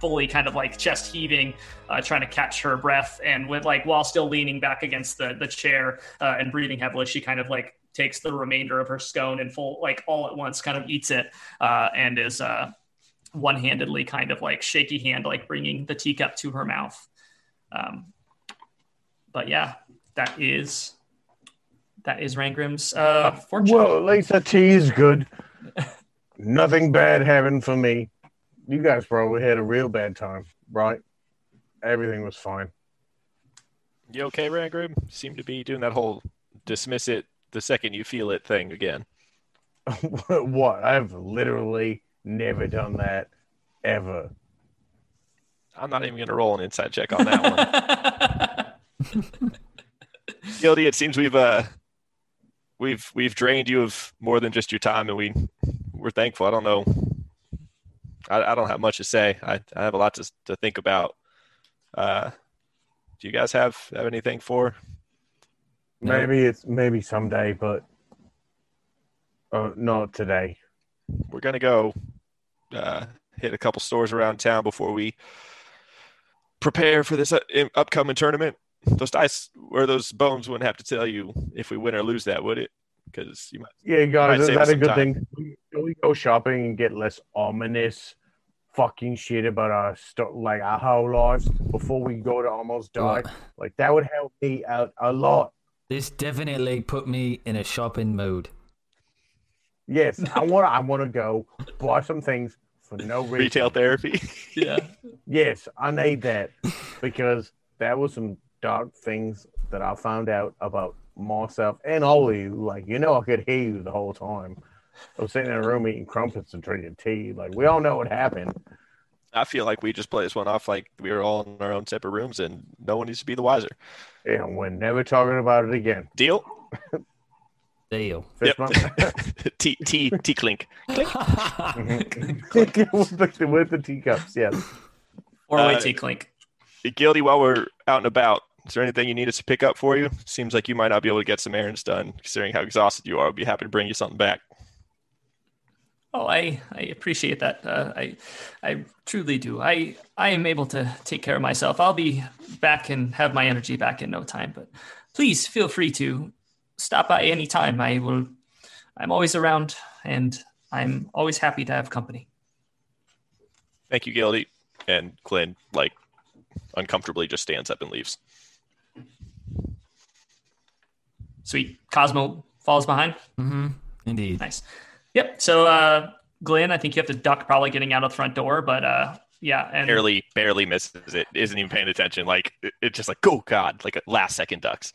fully kind of like chest heaving uh, trying to catch her breath and with like while still leaning back against the the chair uh, and breathing heavily she kind of like takes the remainder of her scone and full like all at once kind of eats it uh, and is uh, one-handedly kind of like shaky hand like bringing the teacup to her mouth um, but yeah, that is that is Rangrim's uh, fortune. Well, at least the tea is good. *laughs* Nothing bad happened for me. You guys probably had a real bad time, right? Everything was fine. You okay, Rangrim? Seem to be doing that whole dismiss it the second you feel it thing again. *laughs* what? I've literally never done that ever. I'm not even going to roll an insight check on that one. *laughs* Gildy, it seems we've uh we've we've drained you of more than just your time, and we we're thankful. I don't know. I, I don't have much to say. I, I have a lot to to think about. Uh, do you guys have have anything for? No. Maybe it's maybe someday, but uh, not today. We're gonna go uh, hit a couple stores around town before we prepare for this uh, upcoming tournament. Those dice or those bones wouldn't have to tell you if we win or lose that, would it? Because you might. Yeah, guys, Might is save that a good time. thing? Can we go shopping and get less ominous fucking shit about our sto- like our whole lives before we go to almost die? Right. Like that would help me out a lot. This definitely put me in a shopping mood. Yes, I want. I want to go buy some things for no *laughs* reason. Retail therapy. *laughs* yeah. Yes, I need that because that was some dark things that I found out about myself and all of you. Like, you know, I could hear you the whole time. I was sitting in a room eating crumpets and drinking tea. Like, we all know what happened. I feel like we just play this one off like we were all in our own separate rooms and no one needs to be the wiser. And we're never talking about it again. Deal? *laughs* Deal. Fist Yep. *laughs* T T T clink. *laughs* with, the, with the teacups, yes. Four way Uh, T clink. Gildy, while we're out and about, is there anything you need us to pick up for you? Seems like you might not be able to get some errands done, considering how exhausted you are. I'd be happy to bring you something back. Oh, I, I appreciate that. Uh, I I truly do. I I am able to take care of myself. I'll be back and have my energy back in no time. But please feel free to stop by anytime. I will. I'm always around, and I'm always happy to have company. Thank you, Gildy. And Glenn, like, uncomfortably just stands up and leaves. Sweet. Cosmo falls behind. Mm-hmm. Indeed. Nice. Yep. So, uh, Glenn, I think you have to duck probably getting out of the front door, but uh, yeah, and Barely, barely misses it. Isn't even paying attention. Like, it's just like, oh, God, like a last second ducks.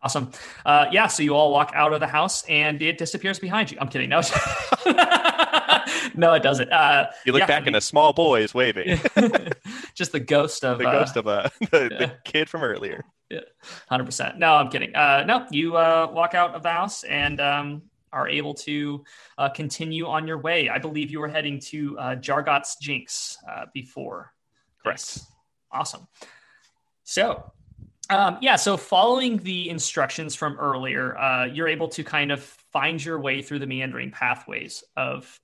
Awesome. Uh, yeah, so you all walk out of the house and it disappears behind you. I'm kidding. No, *laughs* no, it doesn't. Uh, You look yeah, back and a small boy is waving. *laughs* just the ghost of the uh, ghost of uh, *laughs* the, yeah. the kid from earlier. Yeah, Hundred percent. No, I'm kidding. Uh, no, you uh, walk out of the house and um, are able to uh, continue on your way. I believe you were heading to uh, Jargot's Jinx uh, before. Correct. this. Awesome. So, um, yeah. So, following the instructions from earlier, uh, you're able to kind of find your way through the meandering pathways of.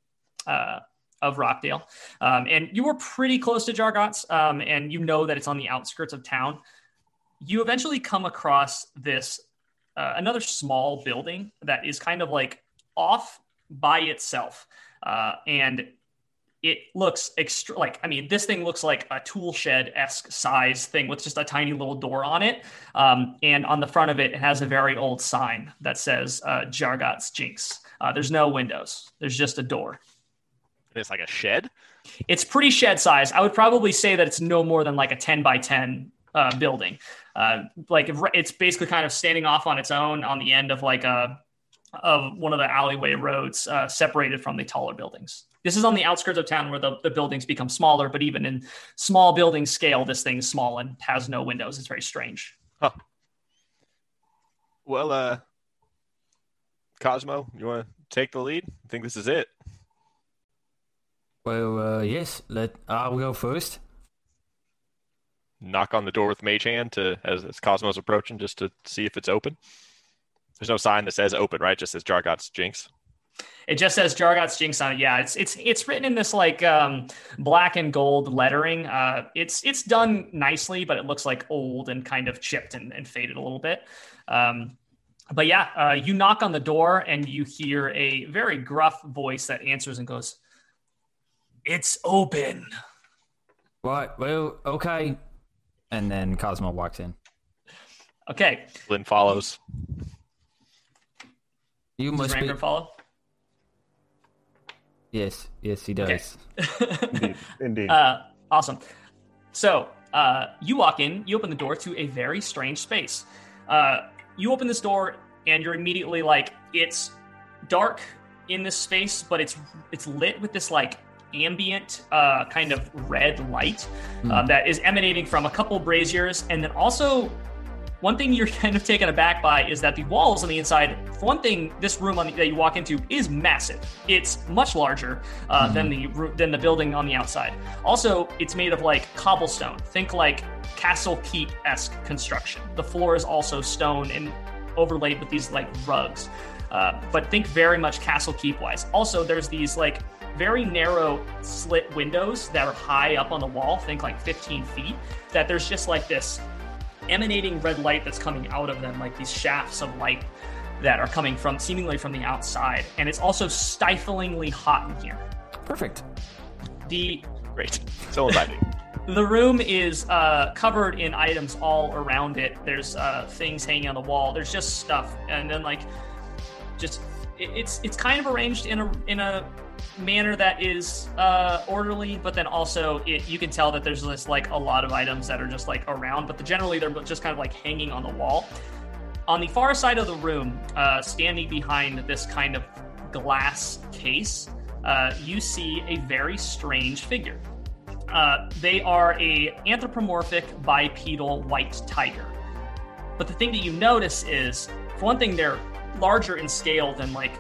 Uh, of Rockdale, um, and you were pretty close to Jargot's, um, and you know that it's on the outskirts of town you eventually come across this uh, another small building that is kind of like off by itself uh, and it looks extra like i mean this thing looks like a tool shed-esque size thing with just a tiny little door on it um, and on the front of it it has a very old sign that says uh, jargot's jinx uh, there's no windows there's just a door And it's like a shed. it's pretty shed size. I would probably say that it's no more than like a 10 by 10 uh, building. Uh, like if- it's basically kind of standing off on its own on the end of like a of one of the alleyway roads uh, separated from the taller buildings. This is on the outskirts of town where the, the buildings become smaller, but even in small building scale, this thing's small and has no windows. It's very strange. Well, uh, Cosmo, you want to take the lead? I think this is it. Well, uh, yes. Let I'll go first. Knock on the door with Mage Hand to as, as Cosmo's approaching, just to see if it's open. There's no sign that says open, right? Just says Jargot's Jinx. It just says Jargot's Jinx on it. Yeah, it's it's it's written in this like um, black and gold lettering. Uh, it's it's done nicely, but it looks like old and kind of chipped and, and faded a little bit. Um, but yeah, uh, you knock on the door and you hear a very gruff voice that answers and goes, "It's open." Right. Well, okay. And then Cosmo walks in. Okay, Lynn follows. You does must be. Ranger follow? Yes. Yes, he does. Okay. *laughs* Indeed. Indeed. Uh, awesome. So uh, you walk in, you open the door to a very strange space. Uh, you open this door, and you're immediately like, it's dark in this space, but it's it's lit with this like ambient uh, kind of red light uh, that is emanating from a couple braziers, and then also one thing you're *laughs* kind of taken aback by is that the walls on the inside, for one thing, this room on the, that you walk into is massive. It's much larger uh, than the than the building on the outside. Also, it's made of like cobblestone. Think like Castle Keep esque construction. The floor is also stone and overlaid with these like rugs. Uh, but think very much Castle Keep wise. Also, there's these like very narrow slit windows that are high up on the wall. Think like 15 feet. That there's just like this emanating red light that's coming out of them, like these shafts of light that are coming from seemingly from the outside. And it's also stiflingly hot in here. Perfect. The Great. So inviting. *laughs* the room is uh, covered in items all around it. There's uh, things hanging on the wall. There's just stuff, and then like, just it, it's it's kind of arranged in a in a manner that is uh, orderly, but then also it, you can tell that there's just like a lot of items that are just like around, but the, generally they're just kind of like hanging on the wall. On the far side of the room, uh, standing behind this kind of glass case, uh, you see a very strange figure. Uh, they are a anthropomorphic bipedal white tiger. But the thing that you notice is, for one thing, they're larger in scale than like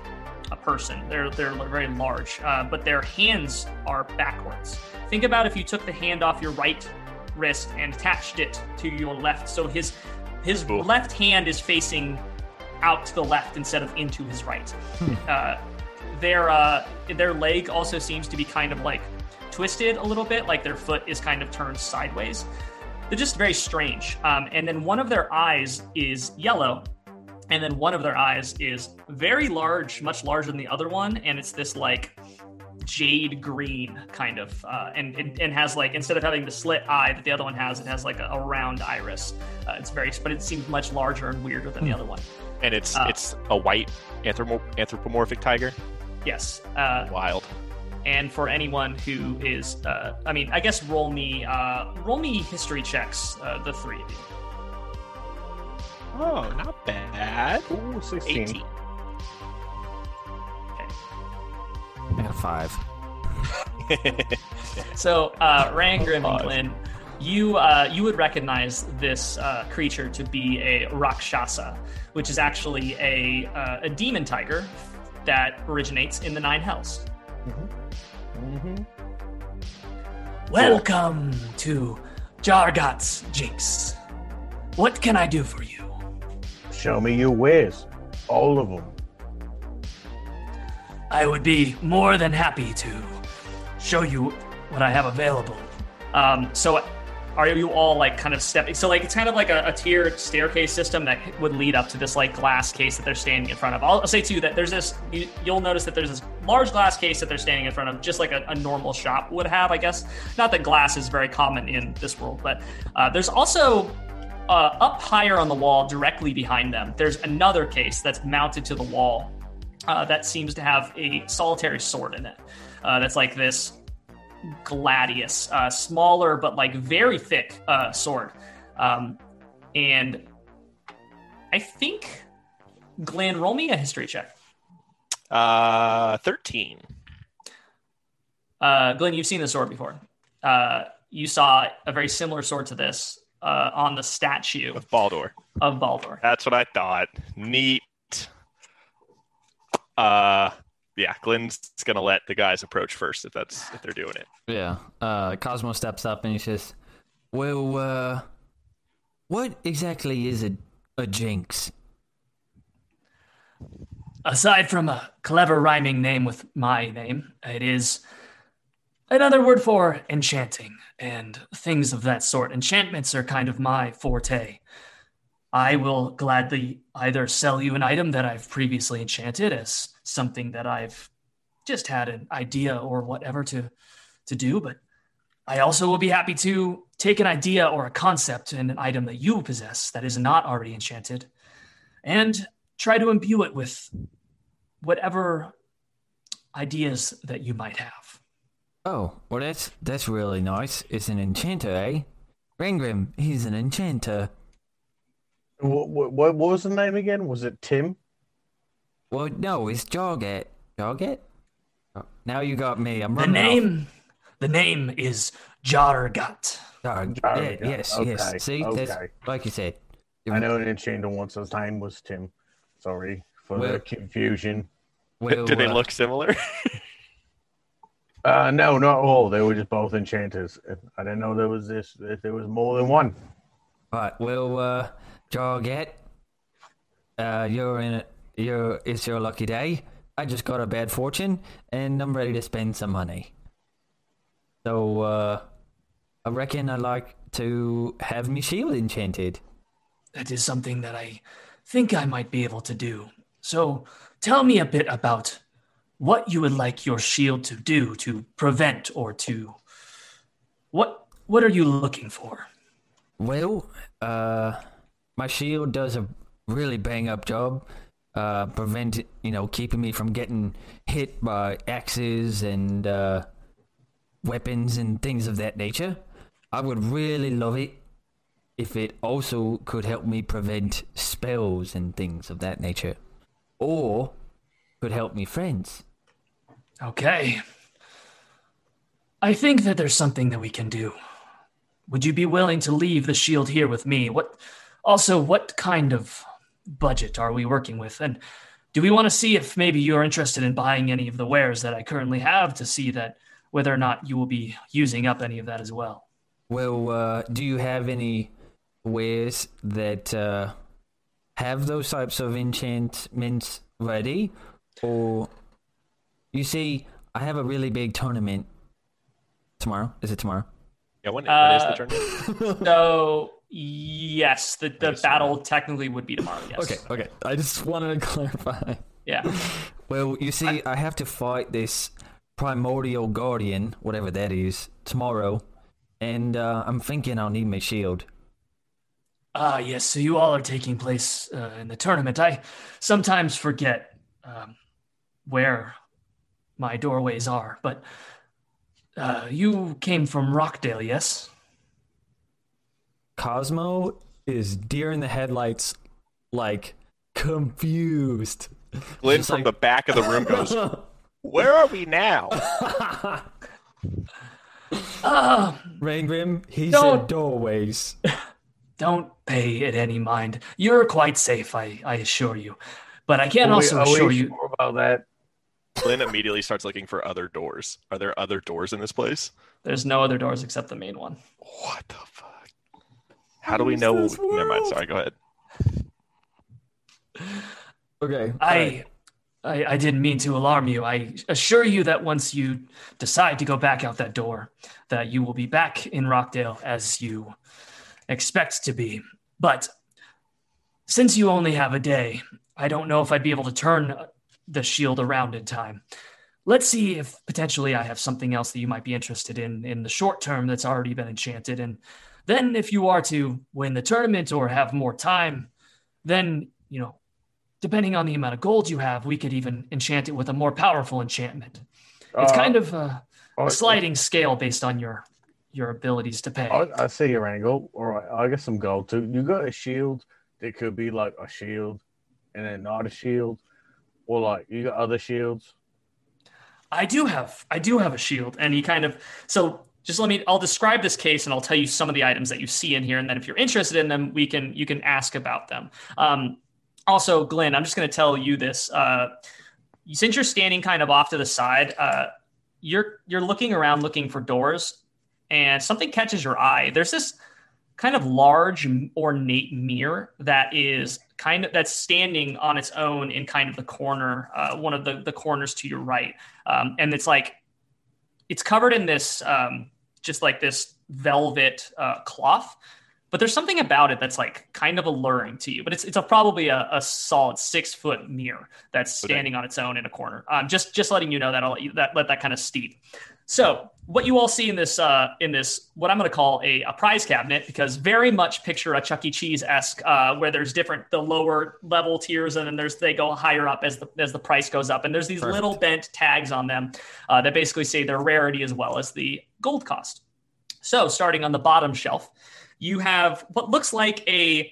a person. They're they're very large, uh, but their hands are backwards. Think about if you took the hand off your right wrist and attached it to your left. So his his Ooh. left hand is facing out to the left instead of into his right. Uh, their uh, their leg also seems to be kind of like twisted a little bit, like their foot is kind of turned sideways. They're just very strange. Um, and then one of their eyes is yellow, and then one of their eyes is very large, much larger than the other one, and it's this like jade green kind of, uh, and, and and has like instead of having the slit eye that the other one has, it has like a, a round iris. Uh, it's very, but it seems much larger and weirder than the other one. And it's Uh, it's a white anthropo- anthropomorphic tiger. Yes. Uh, Wild. and for anyone who is, uh, I mean, I guess roll me, uh, roll me history checks, uh, the three of you. Oh, not bad. Ooh, 16. 18. I got a five. *laughs* So, uh, Rangrim and Glenn, you uh, you would recognize this uh, creature to be a Rakshasa, which is actually a uh, a demon tiger that originates in the Nine Hells. Mm-hmm. Welcome to Jargot's Jinx. What can I do for you? Show me your wares. All of them. I would be more than happy to show you what I have available. Um, so, are you all like kind of stepping? So, like it's kind of like a, a tiered staircase system that would lead up to this like glass case that they're standing in front of. I'll, I'll say too that there's this. You, you'll notice that there's this large glass case that they're standing in front of, just like a, a normal shop would have, I guess. Not that glass is very common in this world, but uh, there's also uh, up higher on the wall, directly behind them. There's another case that's mounted to the wall uh, that seems to have a solitary sword in it. Uh, that's like this gladius, uh, smaller but like very thick uh, sword. Um, and I think, Glenn, roll me a history check. Uh, 13. Uh, Glenn, you've seen the sword before. Uh, you saw a very similar sword to this uh, on the statue Of Baldur. of Baldur. That's what I thought. Neat. Uh, yeah, Glenn's gonna let the guys approach first if that's if they're doing it. Yeah. Uh, Cosmo steps up and he says, "Well, uh, what exactly is a a jinx?" Aside from a clever rhyming name with my name, it is another word for enchanting and things of that sort. Enchantments are kind of my forte. I will gladly either sell you an item that I've previously enchanted as something that I've just had an idea or whatever to to do, but I also will be happy to take an idea or a concept and an item that you possess that is not already enchanted and try to imbue it with whatever ideas that you might have. Oh, well, that's that's really nice. It's an enchanter, eh? Rangrim, he's an enchanter. What, what, what was the name again? Was it Tim? Well, no, it's Jarget. Jarget? Oh, now you got me. I'm The running off. name, the name is Jargut. Jarget. Jarget, Yeah, yes, okay, yes. See, that's okay. like you said. I know an enchanter once. His name was Tim. Sorry for Well- the confusion. Well, Do they uh, look similar? *laughs* Uh, no, not all. They were just both enchanters. I didn't know there was this. If there was more than one. Right, well, uh, Jarget, uh, you're in it. You're, it's your lucky day. I just got a bad fortune, and I'm ready to spend some money. So, uh, I reckon I'd like to have me shield enchanted. That is something that I think I might be able to do. So tell me a bit about what you would like your shield to do to prevent or to what what are you looking for? Well, uh, my shield does a really bang up job, uh, prevent you know keeping me from getting hit by axes and uh, weapons and things of that nature. I would really love it if it also could help me prevent spells and things of that nature, or could help me friends. Okay. I think that there's something that we can do. Would you be willing to leave the shield here with me? What also what kind of budget are we working with? And do we want to see if maybe you're interested in buying any of the wares that I currently have to see that whether or not you will be using up any of that as well? Well, uh, do you have any wares that uh, have those types of enchantments ready? Or, you see, I have a really big tournament tomorrow. Is it tomorrow? Yeah, when, when is the Uh, tournament? *laughs* So yes, the, the Yes, battle technically would be tomorrow. Yes. Okay, okay. I just wanted to *laughs* clarify. Yeah. Well, you see, I have to fight this primordial guardian, whatever that is, tomorrow, and uh, I'm thinking I'll need my shield. Ah, yes. So you all are taking place uh, in the tournament. I sometimes forget um, where my doorways are, but uh, you came from Rockdale, yes? Cosmo is deer in the headlights, like confused. Glenn Just from like- the back of the room goes, *laughs* Where are we now? *laughs* Ah, Rangrim, he Don't- said doorways. *laughs* don't pay it any mind. You're quite safe, I, I assure you. But I can Are also we assure you. sure about that? Glenn immediately starts looking for other doors. Are there other doors in this place? There's no other doors except the main one. What the fuck? How do we know? Never mind. Sorry. Go ahead. Okay. I, I I didn't mean to alarm you. I assure you that once you decide to go back out that door, that you will be back in Rockdale as you expect to be. But since you only have a day, I don't know if I'd be able to turn the shield around in time. Let's see if potentially I have something else that you might be interested in in the short term that's already been enchanted. And then if you are to win the tournament or have more time, then, you know, depending on the amount of gold you have, we could even enchant it with a more powerful enchantment. It's Uh, kind of a sliding scale based on your your abilities to pay. I, I see your angle. All right, I got some gold too. You got a shield that could be like a shield and then not a shield, or like you got other shields. I do have I do have a shield, and he kind of so just let me I'll describe this case and I'll tell you some of the items that you see in here, and then if you're interested in them, we can you can ask about them. Um, also, Glenn, I'm just going to tell you this. Uh, since you're standing kind of off to the side, uh, you're you're looking around looking for doors, and something catches your eye. There's this kind of large ornate mirror that is kind of that's standing on its own in kind of the corner, uh, one of the the corners to your right, um, and it's like it's covered in this um, just like this velvet uh, cloth. But there's something about it that's like kind of alluring to you. But it's it's a, probably a, a solid six foot mirror that's Okay. standing on its own in a corner. Um, just just letting you know that I'll let you, that let that kind of steep. So what you all see in this uh, in this what I'm going to call a, a prize cabinet because very much picture a Chuck E. Cheese esque uh, where there's different the lower level tiers and then there's they go higher up as the as the price goes up and there's these Perfect. little bent tags on them uh, that basically say their rarity as well as the gold cost. So starting on the bottom shelf, you have what looks like a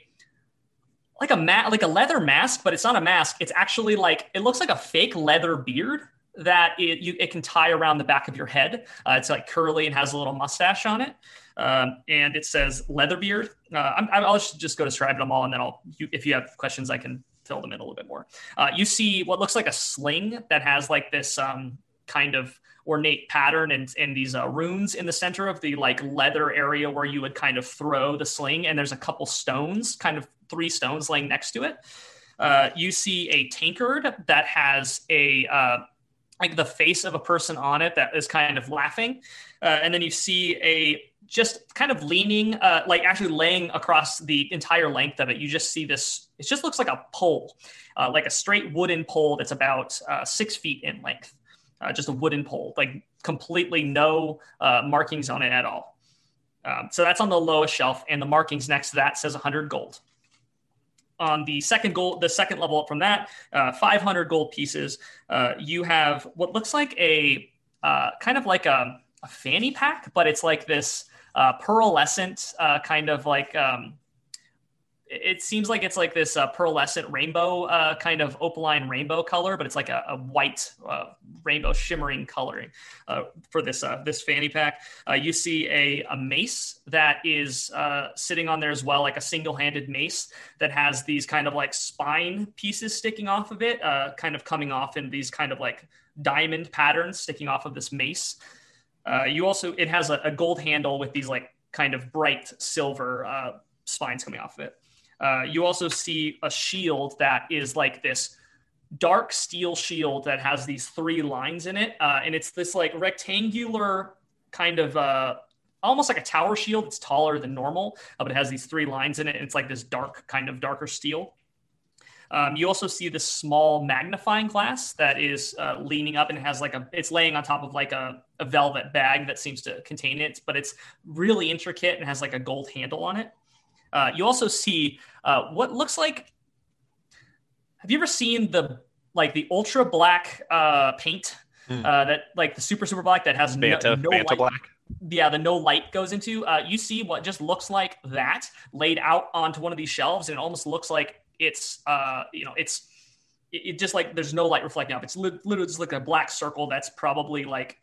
like a mat like a leather mask, but it's not a mask. It's actually like it looks like a fake leather beard that it you it can tie around the back of your head. Uh, it's like curly and has a little mustache on it, um, and it says leather beard. Uh, I'm, I'll just just go describe them all, and then I'll you, if you have questions, I can fill them in a little bit more. Uh, you see what looks like a sling that has like this um, kind of ornate pattern and, and these uh, runes in the center of the like leather area where you would kind of throw the sling and there's a couple stones kind of three stones laying next to it uh, you see a tankard that has a uh, like the face of a person on it that is kind of laughing uh, and then you see a just kind of leaning uh, like actually laying across the entire length of it you just see this it just looks like a pole uh, like a straight wooden pole that's about uh, six feet in length uh, just a wooden pole, like completely no uh, markings on it at all. Um, so that's on the lowest shelf, and the markings next to that says 100 gold. On the second gold, the second level up from that, uh, 500 gold pieces. Uh, you have what looks like a uh, kind of like a, a fanny pack, but it's like this uh, pearlescent uh, kind of like um, it seems like it's like this uh, pearlescent rainbow uh, kind of opaline rainbow color, but it's like a, a white, uh, rainbow shimmering coloring uh, for this uh, this fanny pack. Uh, you see a, a mace that is sitting on there as well, like a single handed mace that has these kind of like spine pieces sticking off of it, kind of coming off in these kind of like diamond patterns sticking off of this mace. You also it has a, a, gold handle with these like kind of bright silver spines coming off of it. Uh, you also see a shield that is like this dark steel shield that has these three lines in it, uh, and it's this like rectangular kind of uh, almost like a tower shield. It's taller than normal, uh, but it has these three lines in it, and it's like this dark kind of darker steel. Um, you also see this small magnifying glass that is uh, leaning up and has like a, it's laying on top of like a, a, velvet bag that seems to contain it, but it's really intricate and has like a gold handle on it. Uh, you also see uh, what looks like, have you ever seen the, like the ultra black uh, paint mm. that like the super, super black that has Vanta, no, no Vanta light, black? yeah, the no light goes into. Uh, you see what just looks like that laid out onto one of these shelves, and it almost looks like it's uh you know it's it, it just like there's no light reflecting off. It's li- literally just like a black circle that's probably like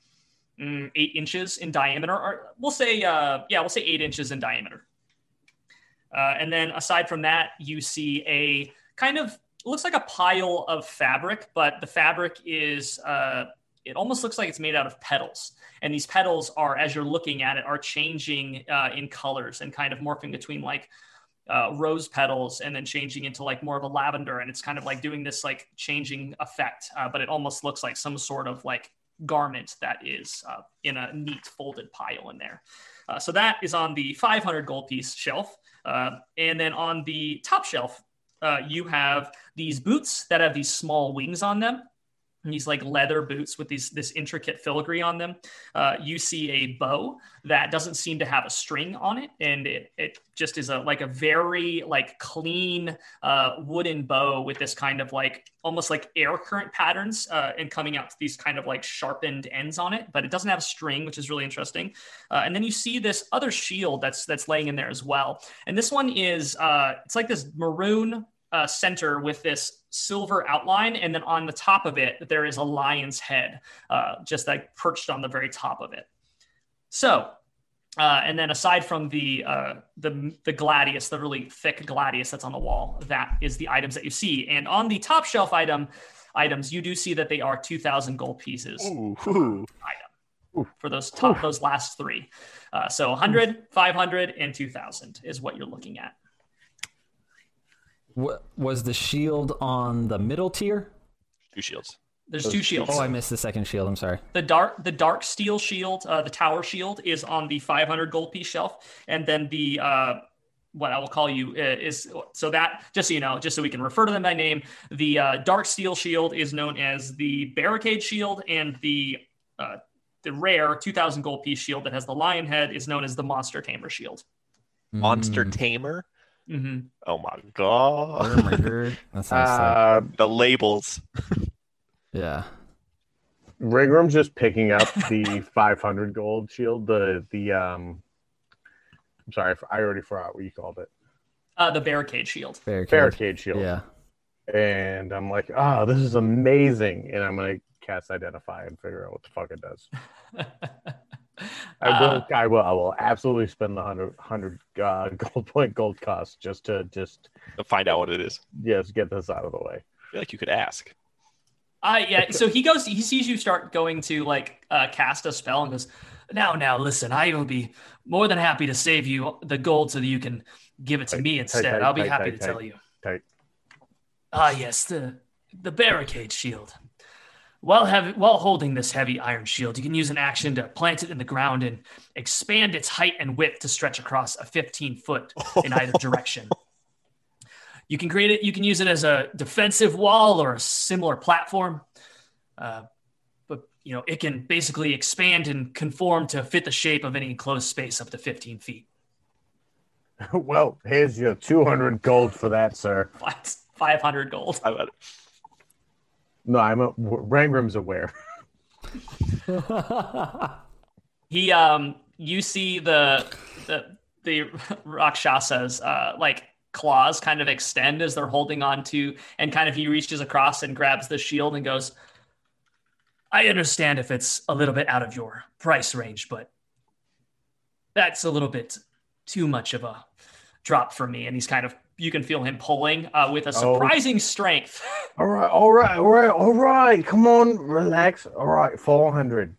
mm, eight inches in diameter, or we'll say uh yeah we'll say eight inches in diameter. Uh, and then aside from that, you see a kind of looks like a pile of fabric, but the fabric is uh, it almost looks like it's made out of petals. And these petals are, as you're looking at it, are changing uh, in colors and kind of morphing between like uh, rose petals and then changing into like more of a lavender. And it's kind of like doing this like changing effect uh, but it almost looks like some sort of like garment that is uh, in a neat folded pile in there. Uh, so that is on the 500 gold piece shelf uh, and then on the top shelf uh, you have these boots that have these small wings on them these like leather boots with these this intricate filigree on them. Uh, you see a bow that doesn't seem to have a string on it, and it it just is a like a very like clean uh, wooden bow with this kind of like almost like air current patterns uh, and coming out to these kind of like sharpened ends on it, but it doesn't have a string, which is really interesting. Uh, and then you see this other shield that's that's laying in there as well, and this one is uh, it's like this maroon uh, center with this silver outline, and then on the top of it there is a lion's head, uh, just like perched on the very top of it. So, uh, and then aside from the uh, the the gladius, the really thick gladius that's on the wall, that is the items that you see. And on the top shelf item items, you do see that they are two thousand gold pieces. Ooh, ooh. Item for those top ooh. those last three. Uh, so 100, 500, and 2000 is what you're looking at was the shield on the middle tier? Two shields. There's two shields. Oh, I missed the second shield. I'm sorry. The dark, the dark steel shield, uh, the tower shield, is on the 500 gold piece shelf, and then the uh, what I will call you uh, is so that just so you know, just so we can refer to them by name, the uh, dark steel shield is known as the barricade shield, and the uh, the rare 2,000 gold piece shield that has the lion head is known as the monster tamer shield. Monster mm. tamer. Mm-hmm. Oh my god! Oh! *laughs* That uh, the labels. yeah. Rangrim's just picking up the *laughs* 500 gold shield. The the um. I'm sorry, I already forgot what you called it. Uh, the barricade shield. Barricade, barricade shield. Yeah. And I'm like, oh, this is amazing, and I'm gonna cast identify and figure out what the fuck it does. *laughs* I will, uh, I will. I will absolutely spend the hundred hundred uh, *laughs* gold point gold cost just to just to find out what it is. Yes, get this out of the way. I feel like you could ask. Uh, yeah. So he goes. He sees you start going to like uh, cast a spell and goes, "Now, now, listen. I will be more than happy to save you the gold so that you can give it to tight, me instead. Tight, tight, I'll be happy to tell you." Tight. Ah, yes, the the barricade shield. While, have, while holding this heavy iron shield, you can use an action to plant it in the ground and expand its height and width to stretch across a 15 foot *laughs* in either direction. You can create it. You can use it as a defensive wall or a similar platform. Uh, but you know, it can basically expand and conform to fit the shape of any enclosed space up to 15 feet. *laughs* Well, here's your 200 gold for that, sir. 500 gold. No, I'm a Rangrim's aware. *laughs* he um you see the the the Rakshasas uh like claws kind of extend as they're holding on to and kind of he reaches across and grabs the shield and goes I understand if it's a little bit out of your price range, but that's a little bit too much of a drop for me. And he's kind of you can feel him pulling uh, with a Oh. surprising strength. *laughs* All right, all right, all right, all right. Come on, relax. All right, four hundred.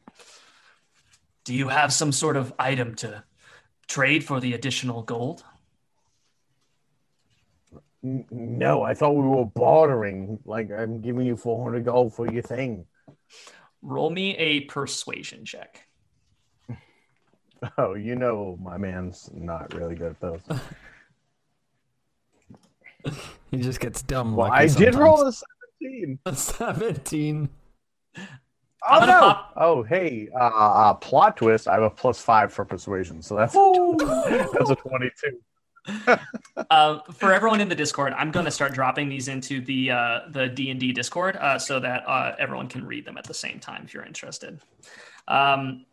Do you have some sort of item to trade for the additional gold? No, I thought we were bartering. Like I'm giving you four hundred gold for your thing. Roll me a persuasion check. *laughs* Oh, you know my man's not really good at those. *laughs* He just gets dumb. Well, lucky I did sometimes. roll a seventeen. *laughs* seventeen. Oh no! pop- Oh hey, uh, uh, plot twist. I have a plus five for persuasion, so that's *laughs* that's a twenty-two. Uh, *laughs* for everyone in the Discord, I'm going to start dropping these into the uh, the D and D Discord uh, so that uh, everyone can read them at the same time if you're interested. Um,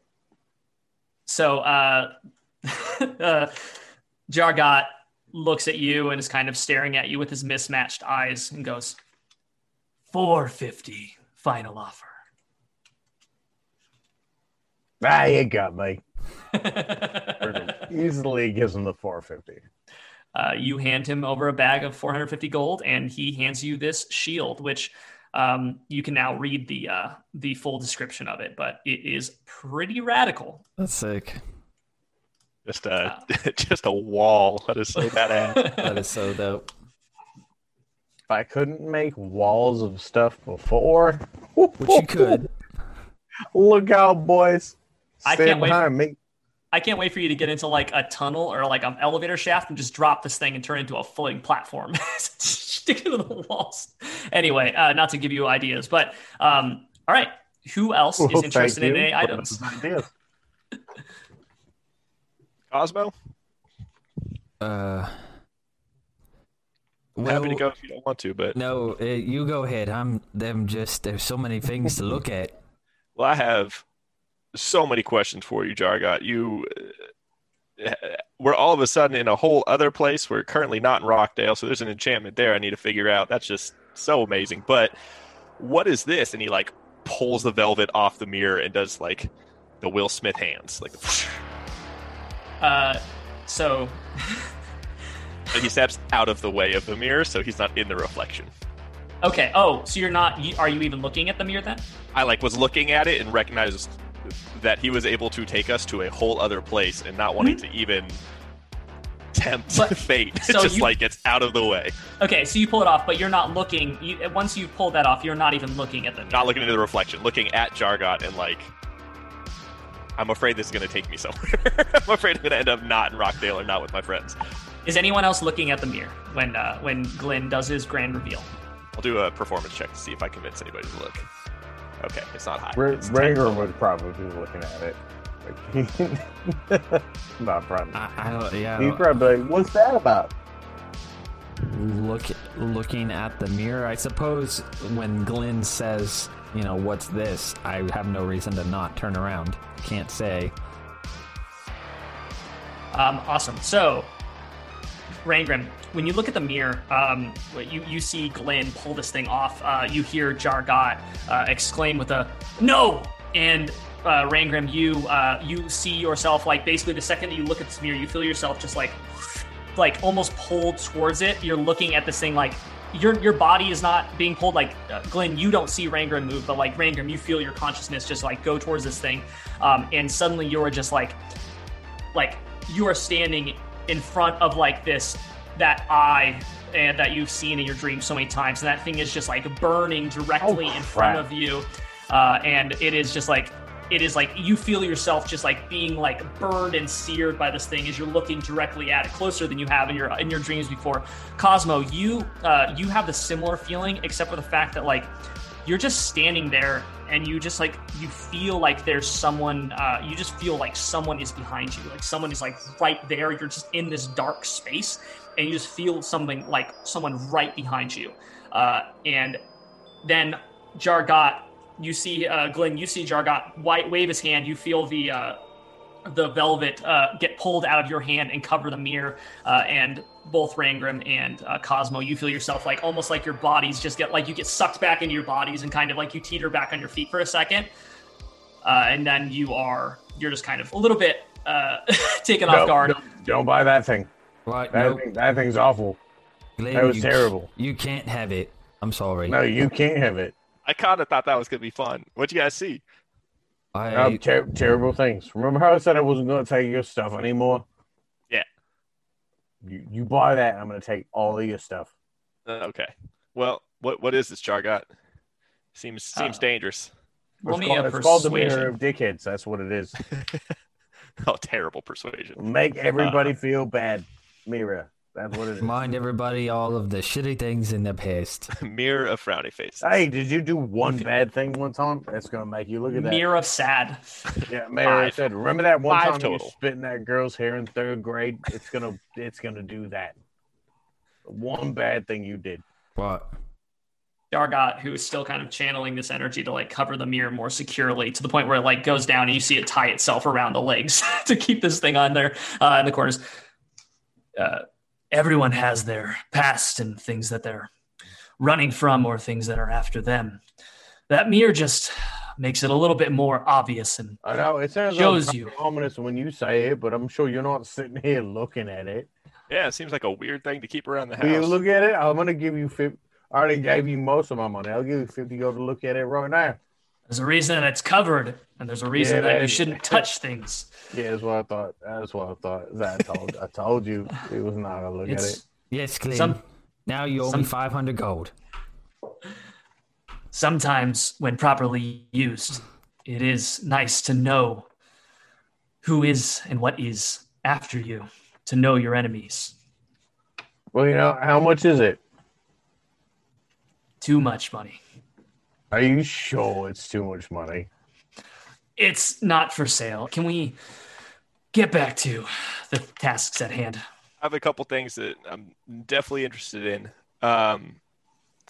so uh, uh, Jargot looks at you and is kind of staring at you with his mismatched eyes and goes, 450 final offer. Ah, you got me. *laughs* Easily gives him the four fifty. Uh, you hand him over a bag of 450 gold, and he hands you this shield, which um, you can now read the uh, the full description of it, but it is pretty radical. That's sick. Just a *laughs* just a wall. That is so badass. That is so dope. If I couldn't make walls of stuff before, Which you could. Look out, boys! I Stand can't wait. behind me. I can't wait for you to get into like a tunnel or like an elevator shaft and just drop this thing and turn it into a floating platform. *laughs* Stick it to the walls. Anyway, uh, not to give you ideas, but um, all right. Who else Well, is interested thank in you any items? Cosmo, Uh, I'm happy to go if you don't want to, but No, uh, you go ahead. I'm. Them just. There's so many things to look at. well, I have so many questions for you, Jargot. You, uh, we're all of a sudden in a whole other place. We're currently not in Rockdale, so there's an enchantment there. I need to figure out. That's just so amazing. But what is this? And he like pulls the velvet off the mirror and does like the Will Smith hands, like. *laughs* Uh, so *laughs* But he steps out of the way of the mirror, so he's not in the reflection. okay. Oh, so you're not? Are you even looking at the mirror then? I like was looking at it and recognized that he was able to take us to a whole other place and not wanting to even tempt But- *laughs* fate. so *laughs* just you- like gets out of the way. Okay, so you pull it off, but you're not looking. You, once you pull that off, you're not even looking at the mirror. Not looking into the reflection, looking at Jargot and like I'm afraid this is gonna take me somewhere. *laughs* I'm afraid I'm gonna end up not in Rockdale or not with my friends. Is anyone else looking at the mirror when uh, when Glenn does his grand reveal? I'll do a performance check to see if I convince anybody to look. Okay, it's not high. Ra- It's 10. Would probably be looking at it. Like, *laughs* not probably. I, I don't. Yeah. I He'd don't- probably like, "What's that about?" look looking at the mirror. I suppose when Glenn says, you know, what's this? I have no reason to not turn around. Can't say. Um, awesome. So, Rangrim, when you look at the mirror, um, you you see Glenn pull this thing off. Uh, you hear Jargot uh, exclaim with a "No!" and uh, Rangrim, you uh, you see yourself like basically the second that you look at this mirror, you feel yourself just like like almost pulled towards it. You're looking at this thing like your your body is not being pulled. Like uh, Glenn, you don't see Rangrim move, but like Rangrim, you feel your consciousness just like go towards this thing, um, and suddenly you are just like like you are standing in front of like this that eye and that you've seen in your dreams so many times. And that thing is just like burning directly Oh, in front of you. Uh, and it is just like it is like you feel yourself just like being like burned and seared by this thing as you're looking directly at it closer than you have in your in your dreams before. Cosmo you uh, you have the similar feeling except for the fact that like you're just standing there and you just like you feel like there's someone uh, you just feel like someone is behind you like someone is like right there. You're just in this dark space and you just feel something like someone right behind you. Uh, and then jargot you see uh, glenn you see jargot white wave his hand you feel the uh, the velvet uh, get pulled out of your hand and cover the mirror. Uh, and both Rangrim and uh, Cosmo, you feel yourself like almost like your bodies just get like you get sucked back into your bodies and kind of like you teeter back on your feet for a second. Uh, and then you are you're just kind of a little bit uh, *laughs* taken No, off guard. Don't, don't buy that thing. Right, That, nope. thing, that thing's awful. Glenn, that was you- terrible. You can't have it. I'm sorry. No, you can't have it. I kind of thought that was gonna be fun. What'd you guys see? I, No, ter- terrible things. Remember how I said I wasn't going to take your stuff anymore? Yeah. You, you buy that, I'm going to take all of your stuff. Uh, okay. Well, what what is this Jargot? Seems seems Uh, dangerous. Roll it's me called, a it's called the mirror of dickheads. That's what it is. *laughs* Oh, terrible persuasion. Make everybody feel bad. Mirror. That's what it is. Remind everybody all of the shitty things in the past. *laughs* Mirror of frowny face. Hey, did you do one *laughs* bad thing one time? That's going to make you look at that. Mirror of sad. Yeah, Mayor, I Five. said, remember that one Five time you total. spit in that girl's hair in third grade? It's gonna, it's gonna do that. One bad thing you did. What? Jargot, who is still kind of channeling this energy to like cover the mirror more securely to the point where it like goes down and you see it tie itself around the legs *laughs* to keep this thing on there uh, in the corners. Uh, everyone has their past and things that they're running from or things that are after them. That mirror just makes it a little bit more obvious and I know it sounds Shows you. ominous when you say it, but I'm sure you're not sitting here looking at it. Yeah, it seems like a weird thing to keep around the house. Will you look at it? I'm gonna give you 50. I already gave you most of my money. I'll give you 50 go to look at it right now. There's a reason it's covered and there's a reason Yeah, that that you shouldn't touch things. Yeah, that's what I thought. That's what I thought. That I told, I told you it was not gonna look at it. It's Yes, Glenn. Some- now you owe some- me 500 gold. sometimes when properly used it is nice to know who is and what is after you to know your enemies Well, you know how much is it? too much money Are you sure it's too much money? it's not for sale can we get back to the tasks at hand I have a couple things that I'm definitely interested in. Um,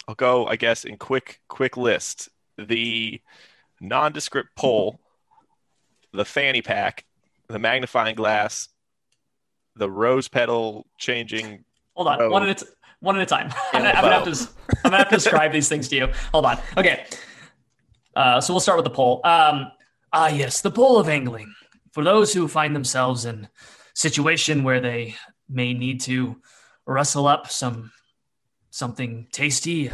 I'll go, I guess, in quick quick list. The nondescript pole, the fanny pack, the magnifying glass, the rose petal changing. hold on one at a t- one at a time. I'm, gonna, I'm gonna have to i'm gonna have to describe these things to you. Hold on. Okay. Uh, so we'll start with the poll. Um, ah yes the poll of angling. For those who find themselves in situation where they may need to rustle up some something tasty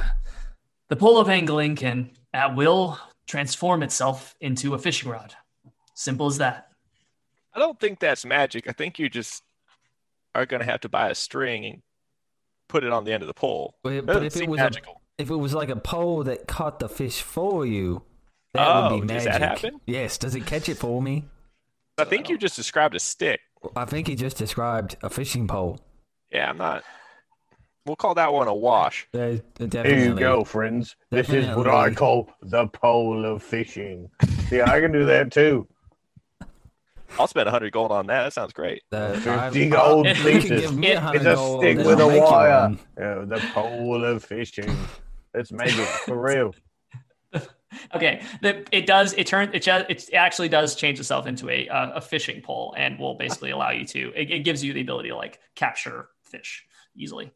the pole of angling can at will transform itself into a fishing rod. Simple as that. I don't think that's magic. I think you just are going to have to buy a string and put it on the end of the pole. But, That but doesn't if it seem was a, magical. if it was like a pole that caught the fish for you, that Oh, would be does magic. that happen? Yes. Does it catch it for me? I think you just described a stick. I think he just described a fishing pole. Yeah, I'm not. We'll call that one a wash. Uh, Here you go, friends. This is what I call the pole of fishing. See, I can do that too. I'll spend 100 gold on that. That sounds great. 50 *laughs* I- gold if you could pieces. give a It's a stick with a wire. Yeah, the pole of fishing. Let's make it for *laughs* real. Okay, the, it does. It turns. It just. It actually does change itself into a uh, a fishing pole, and will basically allow you to. It, it gives you the ability to like capture fish easily.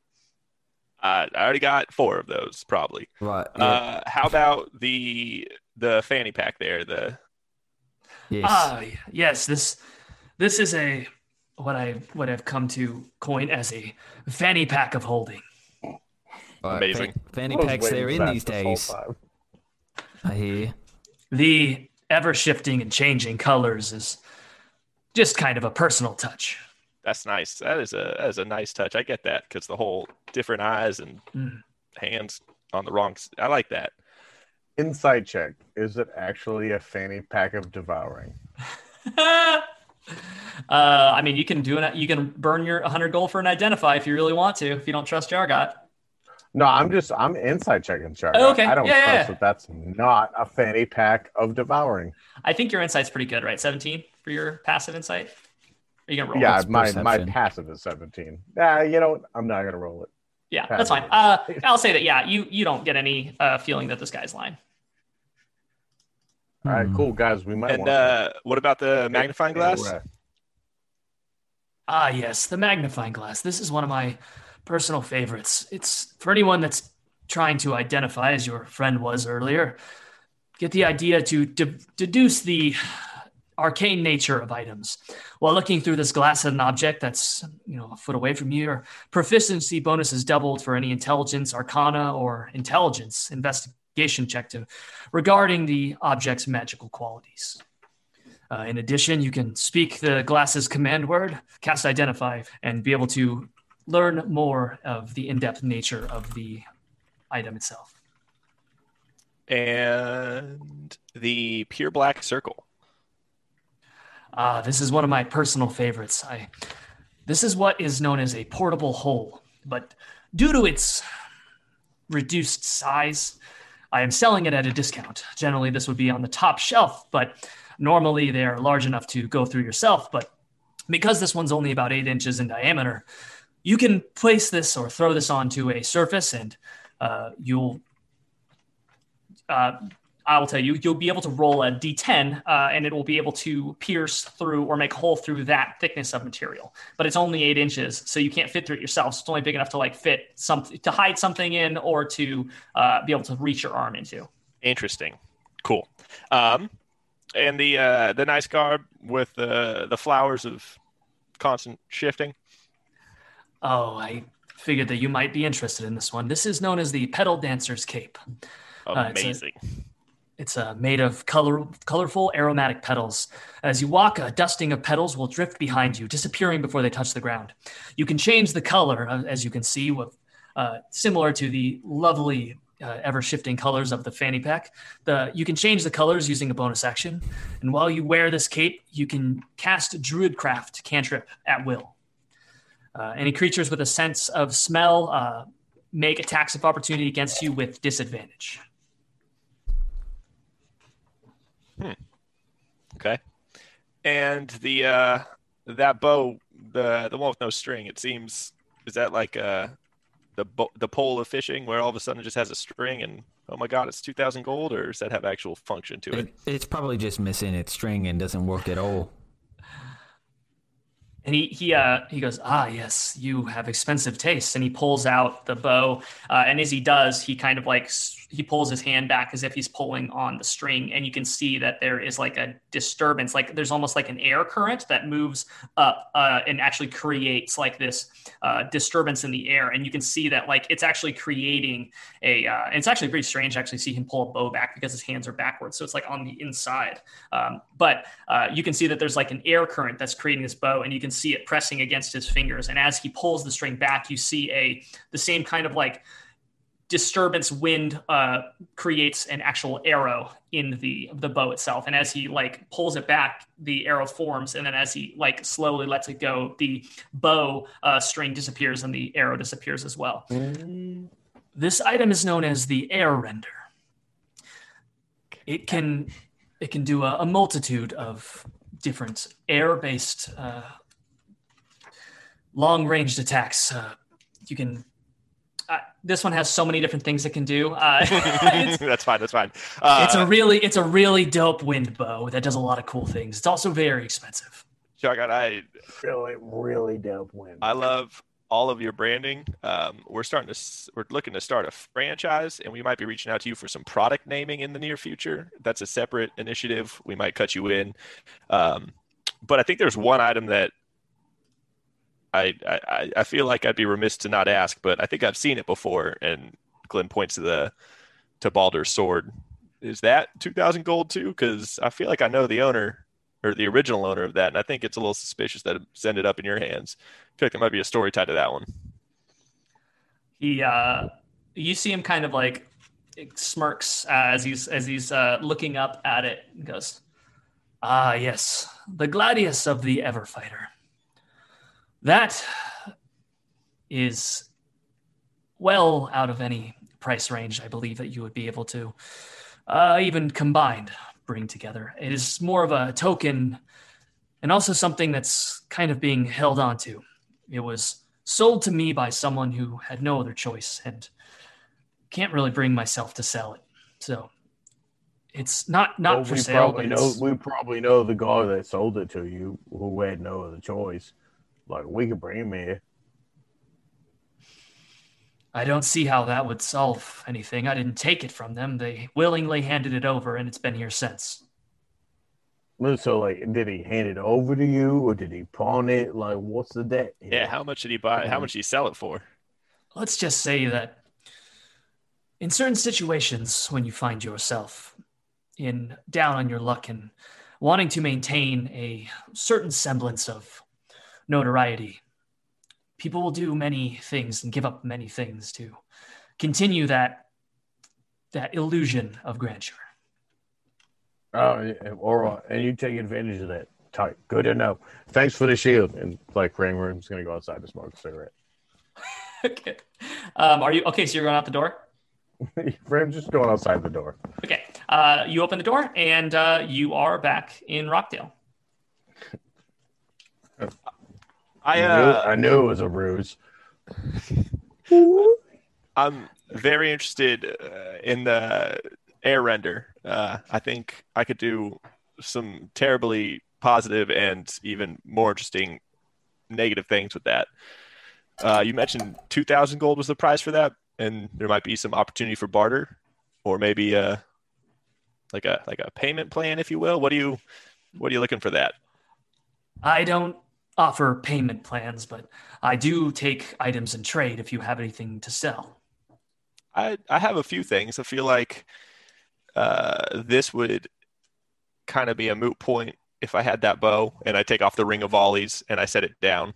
Uh, I already got four of those, probably. Right. Yeah. Uh, how about the the fanny pack there? The yes. Ah, yes. This this is a what I what I've come to coin as a fanny pack of holding. Right, amazing. fa- fanny packs they're in these days. I hear. The ever shifting and changing colors is just kind of a personal touch. that's nice. That is a that is a nice touch. I get that because the whole different eyes and Mm. hands on the wrong. I like that. Insight check. Is it actually a fanny pack of devouring? *laughs* uh, I mean, you can do it. You can burn your 100 gold for an identify if you really want to. If you don't trust Jargot. No, I'm just I'm insight checking Shark. Oh, okay. I don't Yeah, trust yeah, that that's not a fanny pack of devouring. I think your insight's pretty good, right? 17 for your passive insight. Are you gonna roll? yeah, it? my my passive is 17. Yeah, you know what? I'm not gonna roll it. Yeah, that's fine. Uh, *laughs* I'll say that. Yeah, you you don't get any uh, feeling that this guy's lying. All right, Hmm. cool guys. We might And want uh, what about the magnifying glass? Ah, yes, the magnifying glass. This is one of my personal favorites. It's for anyone that's trying to identify, as your friend was earlier, get the idea to de- deduce the arcane nature of items. While looking through this glass at an object that's you know a foot away from you, your proficiency bonus is doubled for any intelligence, arcana, or intelligence investigation check to regarding the object's magical qualities. Uh, in addition, you can speak the glass's command word, cast identify, and be able to learn more of the in-depth nature of the item itself. And the pure black circle. Ah, this is one of my personal favorites. I this is what is known as a portable hole, but due to its reduced size, I am selling it at a discount. Generally, this would be on the top shelf, but normally they are large enough to go through yourself. But because this one's only about eight inches in diameter, you can place this or throw this onto a surface and uh, you'll uh, I will tell you, you'll be able to roll a d10 uh, and it will be able to pierce through or make a hole through that thickness of material. But it's only eight inches, so you can't fit through it yourself. So it's only big enough to like fit something to hide something in or to uh, be able to reach your arm into. Interesting. Cool. Um, and the uh, the nice garb with the the flowers of constant shifting. Oh, I figured that you might be interested in this one. This is known as the Petal Dancer's Cape. Uh, it's uh, made of color, colorful aromatic petals. As you walk, a dusting of petals will drift behind you, disappearing before they touch the ground. You can change the color, uh, as you can see, with uh, similar to the lovely, uh, ever-shifting colors of the fanny pack. The you can change the colors using a bonus action, and while you wear this cape, you can cast Druidcraft cantrip at will. Uh, any creatures with a sense of smell make attacks of opportunity against you with disadvantage. Okay. And the uh that bow, the the one with no string, it seems is that like uh the bo- the pole of fishing where all of a sudden it just has a string and oh my god, it's 2000 gold or does that have actual function to it? It, it's probably just missing its string and doesn't work at all. And he he uh he goes, ah yes, you have expensive tastes. And he pulls out the bow, uh, and as he does, he kind of like s- he pulls his hand back as if he's pulling on the string, and you can see that there is like a disturbance, like there's almost like an air current that moves up uh, and actually creates like this uh, disturbance in the air, and you can see that like it's actually creating a. Uh, it's actually pretty strange to actually see him pull a bow back because his hands are backwards, so it's like on the inside. Um, but uh, you can see that there's like an air current that's creating this bow, and you can see it pressing against his fingers. And as he pulls the string back, you see a the same kind of like disturbance wind uh, creates an actual arrow in the the bow itself. And as he like pulls it back, the arrow forms, and then as he like slowly lets it go, the bow uh, string disappears and the arrow disappears as well. This item is known as the air render. It can it can do a, a multitude of different air-based uh, long-ranged attacks. Uh, you can. Uh, this one has so many different things it can do. Uh, *laughs* *laughs* that's fine. That's fine. Uh, it's a really it's a really dope wind bow that does a lot of cool things. It's also very expensive. Shotgun, I Really, really dope wind. I love all of your branding. Um, we're starting to we're looking to start a franchise, and we might be reaching out to you for some product naming in the near future. That's a separate initiative. We might cut you in, um, but I think there's one item that I, I I feel like I'd be remiss to not ask, but I think I've seen it before. And Glenn points to the to Baldur's sword. Is that two thousand gold too? Because I feel like I know the owner or the original owner of that, and I think it's a little suspicious that it's ended up in your hands. I feel like there might be a story tied to that one. He uh, you see him kind of like smirks uh, as he's as he's uh, looking up at it and goes, "Ah, yes, the gladius of the Everfighter. That is well out of any price range. I believe that you would be able to uh, even combined bring together. It is more of a token, and also something that's kind of being held on to. It was." sold to me by someone who had no other choice and can't really bring myself to sell it. So it's not not Well, for we sale. Probably know, we probably know the guy that sold it to you who had no other choice. Like we could bring him here. I don't see how that would solve anything. I didn't take it from them. They willingly handed it over, and it's been here since. So like, did he hand it over to you, or did he pawn it? Like, what's the debt? here? Yeah, how much did he buy? How much did he sell it for? Let's just say that in certain situations, when you find yourself in down on your luck and wanting to maintain a certain semblance of notoriety, people will do many things and give up many things to continue that that illusion of grandeur. Oh, right. And you take advantage of that. Tight. Good to know. Thanks for the shield. And like, Ringworm's gonna go outside to smoke a cigarette. *laughs* okay. Um, are you okay? So you're going out the door. *laughs* Ram's just going outside the door. Okay. Uh, you open the door and uh, you are back in Rockdale. *laughs* I I, knew, uh, I knew it was a ruse. *laughs* I'm very interested uh, in the air render. Uh, I think I could do some terribly positive and even more interesting negative things with that. Uh, you mentioned 2,000 gold was the price for that, and there might be some opportunity for barter, or maybe uh, like a like a payment plan, if you will. What do you what are you looking for that? I don't offer payment plans, but I do take items in trade if you have anything to sell. I I have a few things. I feel like uh, this would kind of be a moot point if I had that bow and I take off the ring of volleys and I set it down.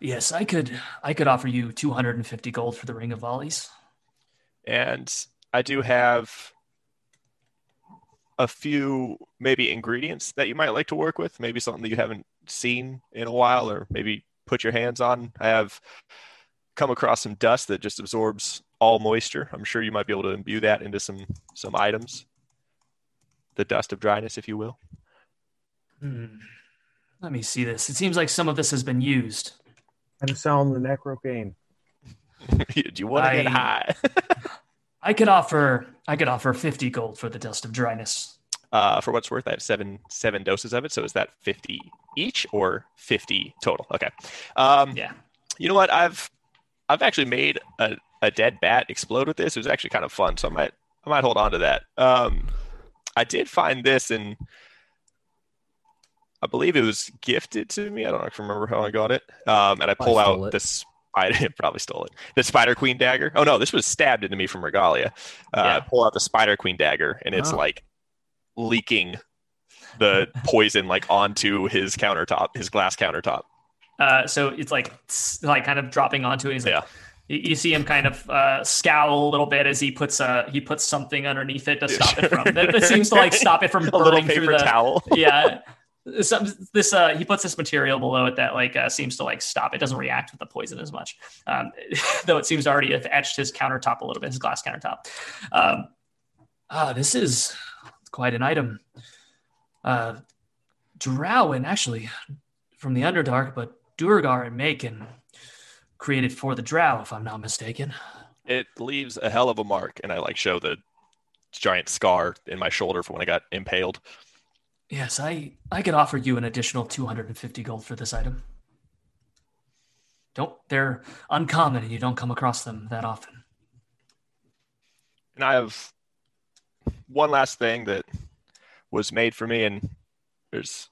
Yes, I could I could offer you 250 gold for the ring of volleys. And I do have a few maybe ingredients that you might like to work with, maybe something that you haven't seen in a while or maybe put your hands on. I have come across some dust that just absorbs all moisture. I'm sure you might be able to imbue that into some some items. The dust of dryness, if you will. Hmm. Let me see this. It seems like some of this has been used. I'm selling the necro game. do *laughs* you want to get I- high? *laughs* I could offer I could offer 50 gold for the dust of dryness. Uh, for what's worth, I have seven seven doses of it. So is that fifty each or fifty total? Okay. Um, Yeah. You know what? I've I've actually made a, a dead bat explode with this. It was actually kind of fun, so I might I might hold on to that. Um, I did find this, and I believe it was gifted to me. I don't I remember how I got it. Um, and I pull stole out it. the spider. *laughs* probably stole it. The Spider Queen dagger. Oh no, this was stabbed into me from Regalia. Uh, Yeah. I pull out the Spider Queen dagger, and it's Oh. like leaking the poison like onto his countertop, his glass countertop. Uh, so it's like like kind of dropping onto it. He's like, Yeah. you, see him kind of uh, scowl a little bit as he puts uh he puts something underneath it to stop it from that, that seems to like stop it from *laughs* A little burning through paper the towel. *laughs* yeah. Some, this uh he puts this material below it that like uh, seems to like stop it doesn't react with the poison as much um, *laughs* though it seems to already have etched his countertop a little bit his glass countertop um, Ah, this is quite an item. Uh Drowen, actually, from the Underdark, but Duergar and Macon created for the Drow, if I'm not mistaken. It leaves a hell of a mark, and I like show the giant scar in my shoulder from when I got impaled. Yes, I I could offer you an additional 250 gold for this item. Don't they're uncommon and you don't come across them that often. And I have one last thing that was made for me, and there's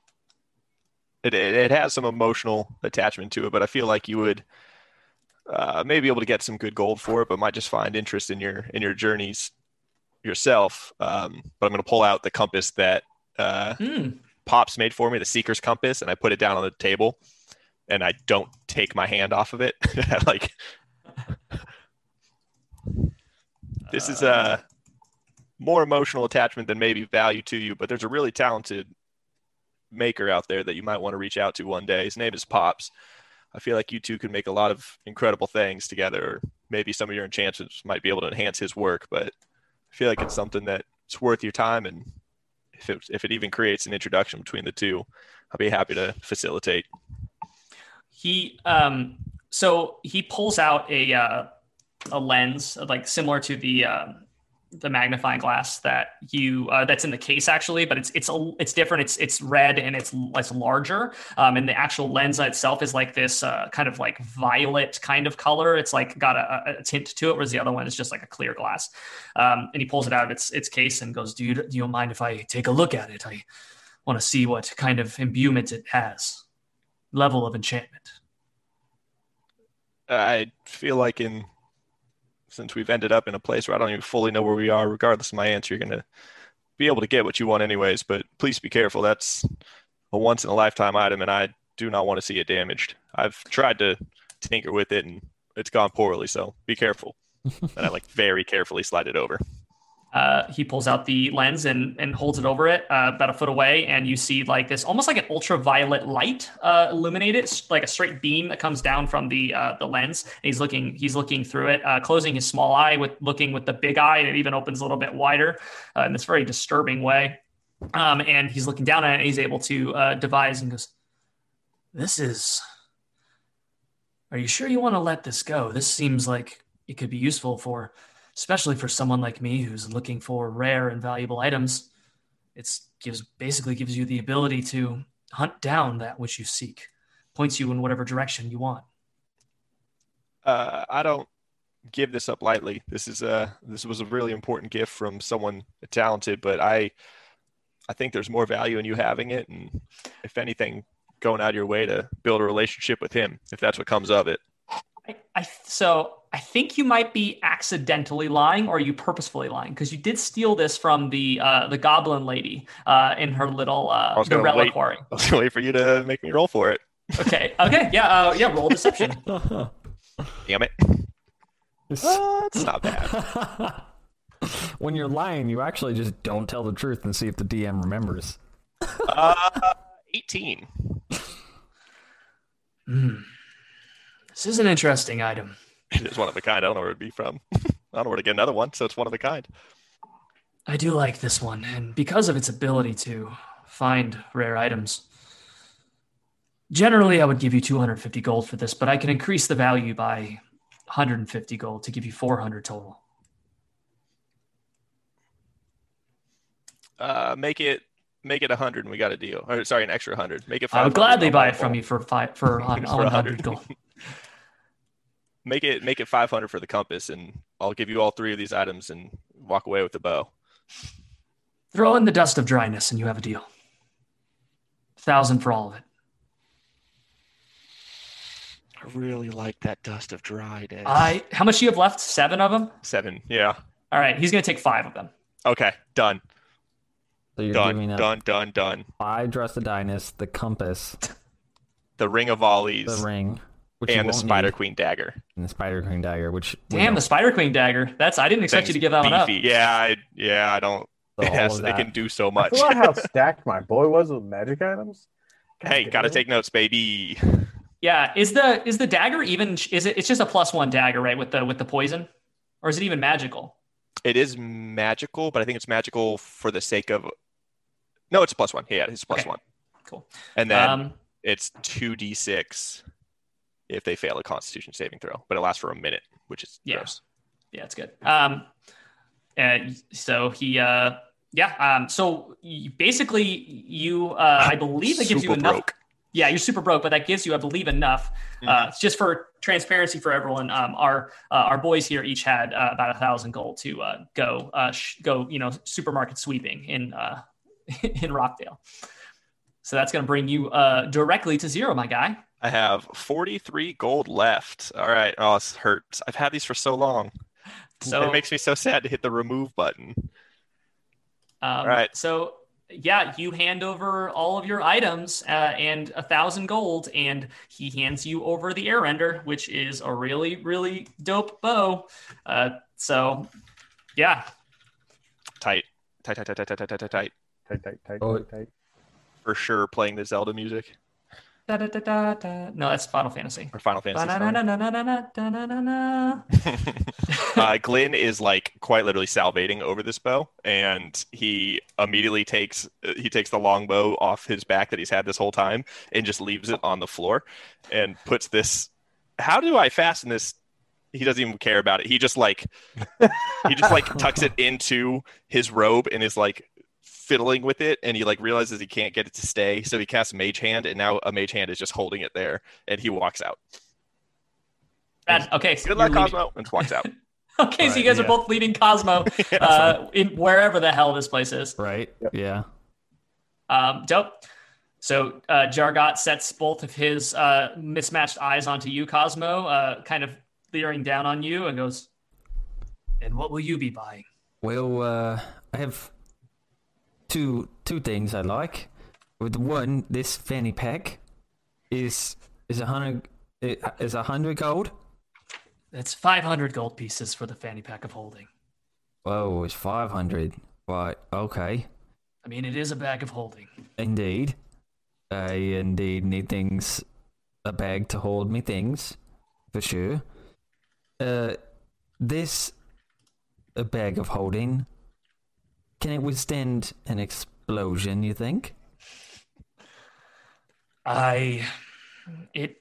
it, it, it has some emotional attachment to it, but I feel like you would uh, maybe be able to get some good gold for it, but might just find interest in your in your journeys yourself. Um, but I'm going to pull out the compass that uh, hmm, Pops made for me, the Seeker's compass, and I put it down on the table, and I don't take my hand off of it. *laughs* like *laughs* this is a more emotional attachment than maybe value to you, but there's a really talented maker out there that you might want to reach out to one day. His name is Pops. I feel like you two could make a lot of incredible things together, or maybe some of your enchantments might be able to enhance his work, but I feel like it's something that's worth your time and if it, if it even creates an introduction between the two, I'll be happy to facilitate. he um so he pulls out a uh, a lens like similar to the um the magnifying glass that you uh, that's in the case actually, but it's it's a, it's different. It's it's red and it's it's larger, um, and the actual lens itself is like this uh, kind of like violet kind of color. It's like got a, a tint to it, whereas the other one is just like a clear glass. Um, and he pulls it out of its its case and goes, "Do you do you mind if I take a look at it? I want to see what kind of imbuement it has, level of enchantment." I feel like in since we've ended up in a place where I don't even fully know where we are, regardless of my answer, you're gonna be able to get what you want anyways. But please be careful. That's a once in a lifetime item, and I do not want to see it damaged. I've tried to tinker with it, and it's gone poorly. So be careful. *laughs* and I like very carefully slide it over. Uh, he pulls out the lens and, and holds it over it uh, about a foot away, and you see like this almost like an ultraviolet light uh, illuminate it, like a straight beam that comes down from the uh, the lens. And he's looking he's looking through it, uh, closing his small eye with looking with the big eye, and it even opens a little bit wider in this very disturbing way. Um, and he's looking down at it, and he's able to devise and goes, "This is. Are you sure you want to let this go? This seems like it could be useful for." Especially for someone like me who's looking for rare and valuable items. It's gives basically gives you the ability to hunt down that which you seek, points you in whatever direction you want. Uh, I don't give this up lightly. This is a this was a really important gift from someone talented, but I I think there's more value in you having it, and if anything, going out of your way to build a relationship with him, if that's what comes of it. I, I so I think you might be accidentally lying, or are you purposefully lying? Because you did steal this from the uh, the goblin lady uh, in her little uh, the reliquary. Wait, I was gonna wait for you to make me roll for it. Okay. Okay. Yeah. Uh, yeah. Roll deception. *laughs* Damn it. That's not bad. *laughs* when you're lying, you actually just don't tell the truth and see if the DM remembers. Uh, 18. *laughs* Mm. This is an interesting item. It is one of a kind. I don't know where it'd be from. *laughs* I don't know where to get another one, so it's one of a kind. I do like this one, and because of its ability to find rare items. Generally, I would give you 250 gold for this, but I can increase the value by 150 gold to give you 400 total. Uh, make it make it 100 and we got a deal. Or sorry, an extra 100. Make it I would gladly buy it from you for five for *laughs* 100 gold. *laughs* make it make it 500 for the compass and i'll give you all three of these items and walk away with the bow. Throw in the dust of dryness and you have a deal. Thousand for all of it. I really like that dust of dryness. I how much do you have left? Seven of them? Seven yeah. All right he's gonna take five of them. Okay done. So you're done, giving up done done done. Five dress of dryness the compass? The ring of volleys. The ring which and the Spider need. Queen dagger. And the Spider Queen dagger, which damn the Spider Queen dagger. That's I didn't expect you to give that beefy. one up. Yeah, I, yeah, I don't. yes, they can do so much. I forgot how *laughs* stacked my boy was with magic items. God hey, gotta take notes, baby. Yeah, is the is the dagger even? Is it? It's just a plus one dagger, right? With the with the poison, or is it even magical? It is magical, but I think it's magical for the sake of. No, it's plus one. Yeah, it's plus okay. one. Cool. And then um, it's two d six if they fail a Constitution saving throw, but it lasts for a minute, which is yeah. gross. Yeah, it's good. Um, and so he, uh, yeah. Um, so you, basically, you, uh, I believe it gives you enough. Broke. Yeah, you're super broke, but that gives you, I believe, enough. Uh, mm-hmm. Uh, just for transparency for everyone. Um, our uh, our boys here each had uh, about a thousand gold to uh, go uh, sh- go, you know, supermarket sweeping in uh, *laughs* in Rockdale. So that's going to bring you uh, directly to zero, my guy. I have 43 gold left. All right. Oh, this hurts. I've had these for so long. So it makes me so sad to hit the remove button. Um, all right. So yeah, you hand over all of your items uh, and a thousand gold, and he hands you over the air render, which is a really, really dope bow. Uh, so yeah, tight, tight, tight, tight, tight, tight, tight, tight, tight, tight, tight, tight, oh. tight. For sure, playing the Zelda music. Da, da, da, da, da. No, that's Final Fantasy. Or Final Fantasy. *laughs* uh, Glenn is like quite literally salivating over this bow, and he immediately takes he takes the longbow off his back that he's had this whole time and just leaves it on the floor, and puts this. How do I fasten this he doesn't even care about it. He just like he just like tucks it into his robe and is like fiddling with it and he like realizes he can't get it to stay so he casts mage hand and now a mage hand is just holding it there and he walks out Bad. Okay, so good luck you're leaving- cosmo and walks out *laughs* Okay, so you Right, guys are both leaving Cosmo *laughs* uh, in wherever the hell this place is. Right? Yeah. Um, dope. So uh, Jargot sets both of his uh, mismatched eyes onto you, Cosmo, uh, kind of leering down on you, and goes, And what will you be buying? Well, uh, I have two two things I like. With one, this fanny pack is is a hundred is a hundred gold. That's 500 gold pieces for the fanny pack of holding. Whoa, it's five hundred. Right? Okay. I mean, it is a bag of holding. Indeed. I indeed need things, a bag to hold me things, for sure. Uh, this, a bag of holding, can it withstand an explosion, you think? I. It.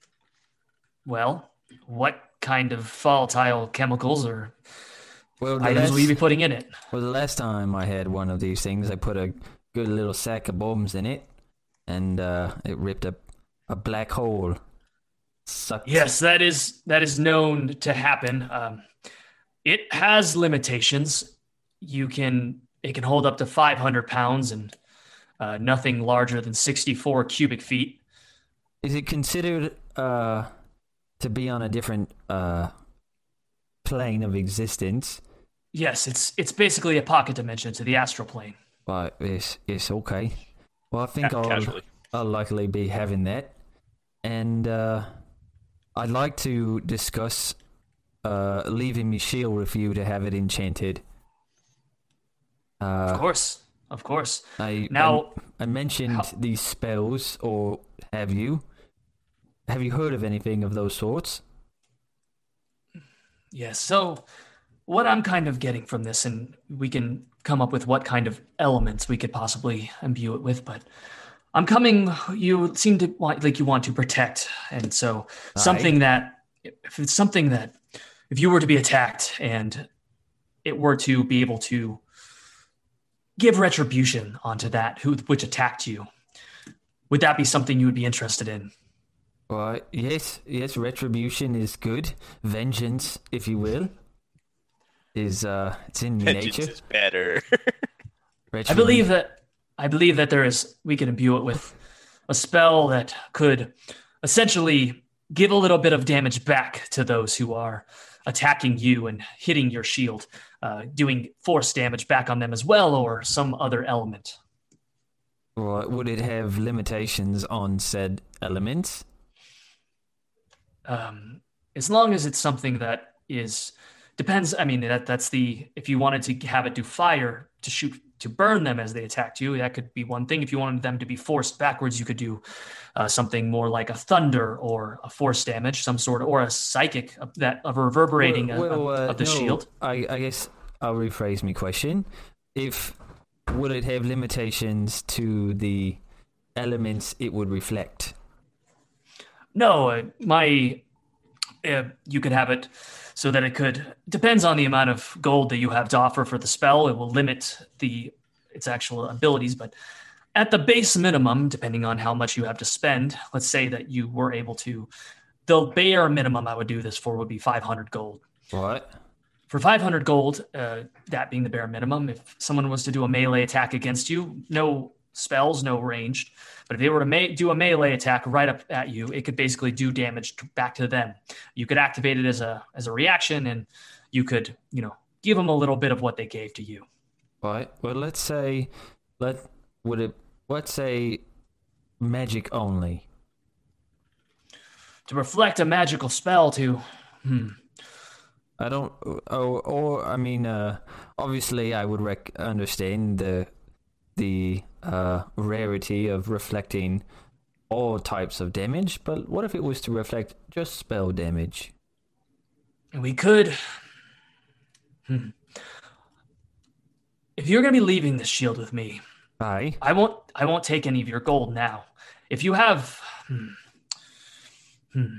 Well, what kind of volatile chemicals or Well, items will you be last, putting in it? well, the last time I had one of these things, I put a good little sack of bombs in it, and uh, it ripped a, a black hole. Sucked. Yes, that is that is known to happen. Um, it has limitations. You can it can hold up to 500 pounds and uh, nothing larger than 64 cubic feet. Is it considered uh to be on a different uh plane of existence? Yes, it's it's basically a pocket dimension to the astral plane. But it's it's okay. Well, I think Ca- I'll casually. I'll likely be having that, and uh, I'd like to discuss uh leaving me shield with you to have it enchanted. Of Uh, course, of course. I Now, I, I mentioned how- these spells, or have you? Have you heard of anything of those sorts? Yes. So, what I'm kind of getting from this, and we can come up with what kind of elements we could possibly imbue it with, but I'm coming. You seem to want, like you want to protect, and so something that, if it's something that, if you were to be attacked and it were to be able to give retribution onto that who which attacked you, would that be something you would be interested in? Well, yes, yes, retribution is good. Vengeance, if you will, is uh, it's in Vengeance nature. is better *laughs* I believe that I believe that there is we can imbue it with a spell that could essentially give a little bit of damage back to those who are attacking you and hitting your shield, uh, doing force damage back on them as well, or some other element. Well, would it have limitations on said elements? Um, as long as it's something that is depends. I mean, that that's the if you wanted to have it do fire to shoot to burn them as they attacked you, that could be one thing. If you wanted them to be forced backwards, you could do uh, something more like a thunder or a force damage, some sort or a psychic of that of reverberating Well, of, well, of- uh, of the no, shield. I, I guess I'll rephrase my question. If would it have limitations to the elements it would reflect? No, uh, my uh, you could have it so that it could depends on the amount of gold that you have to offer for the spell. It will limit the its actual abilities, but at the base minimum, depending on how much you have to spend, let's say that you were able to, the bare minimum I would do this for would be 500 gold. What? For 500 gold, uh, that being the bare minimum, if someone was to do a melee attack against you, no spells, no ranged, but if they were to me- do a melee attack right up at you, it could basically do damage to- back to them. You could activate it as a as a reaction, and you could, you know, give them a little bit of what they gave to you. Right. Well, let's say, let would it? Let's say, magic only. To reflect a magical spell to, hmm, I don't. Oh, or I mean, uh, obviously, I would rec- understand the the uh, rarity of reflecting all types of damage, but what if it was to reflect just spell damage? And we could. Hmm. If you're going to be leaving this shield with me, Aye. I won't. I won't take any of your gold now. If you have, hmm, hmm,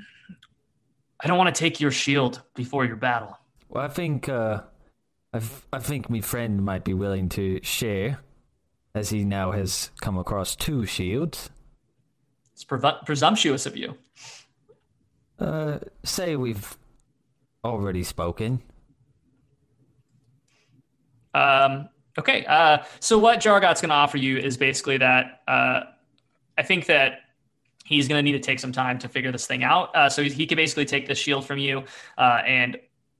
I don't want to take your shield before your battle. Well, I think uh, I, I think my friend might be willing to share, as he now has come across two shields. It's presumptuous of you. Uh, say we've already spoken. Um, okay. Uh, so what Jargot's going to offer you is basically that uh, I think that he's going to need to take some time to figure this thing out. Uh, so he, he can basically take the shield from you, uh, and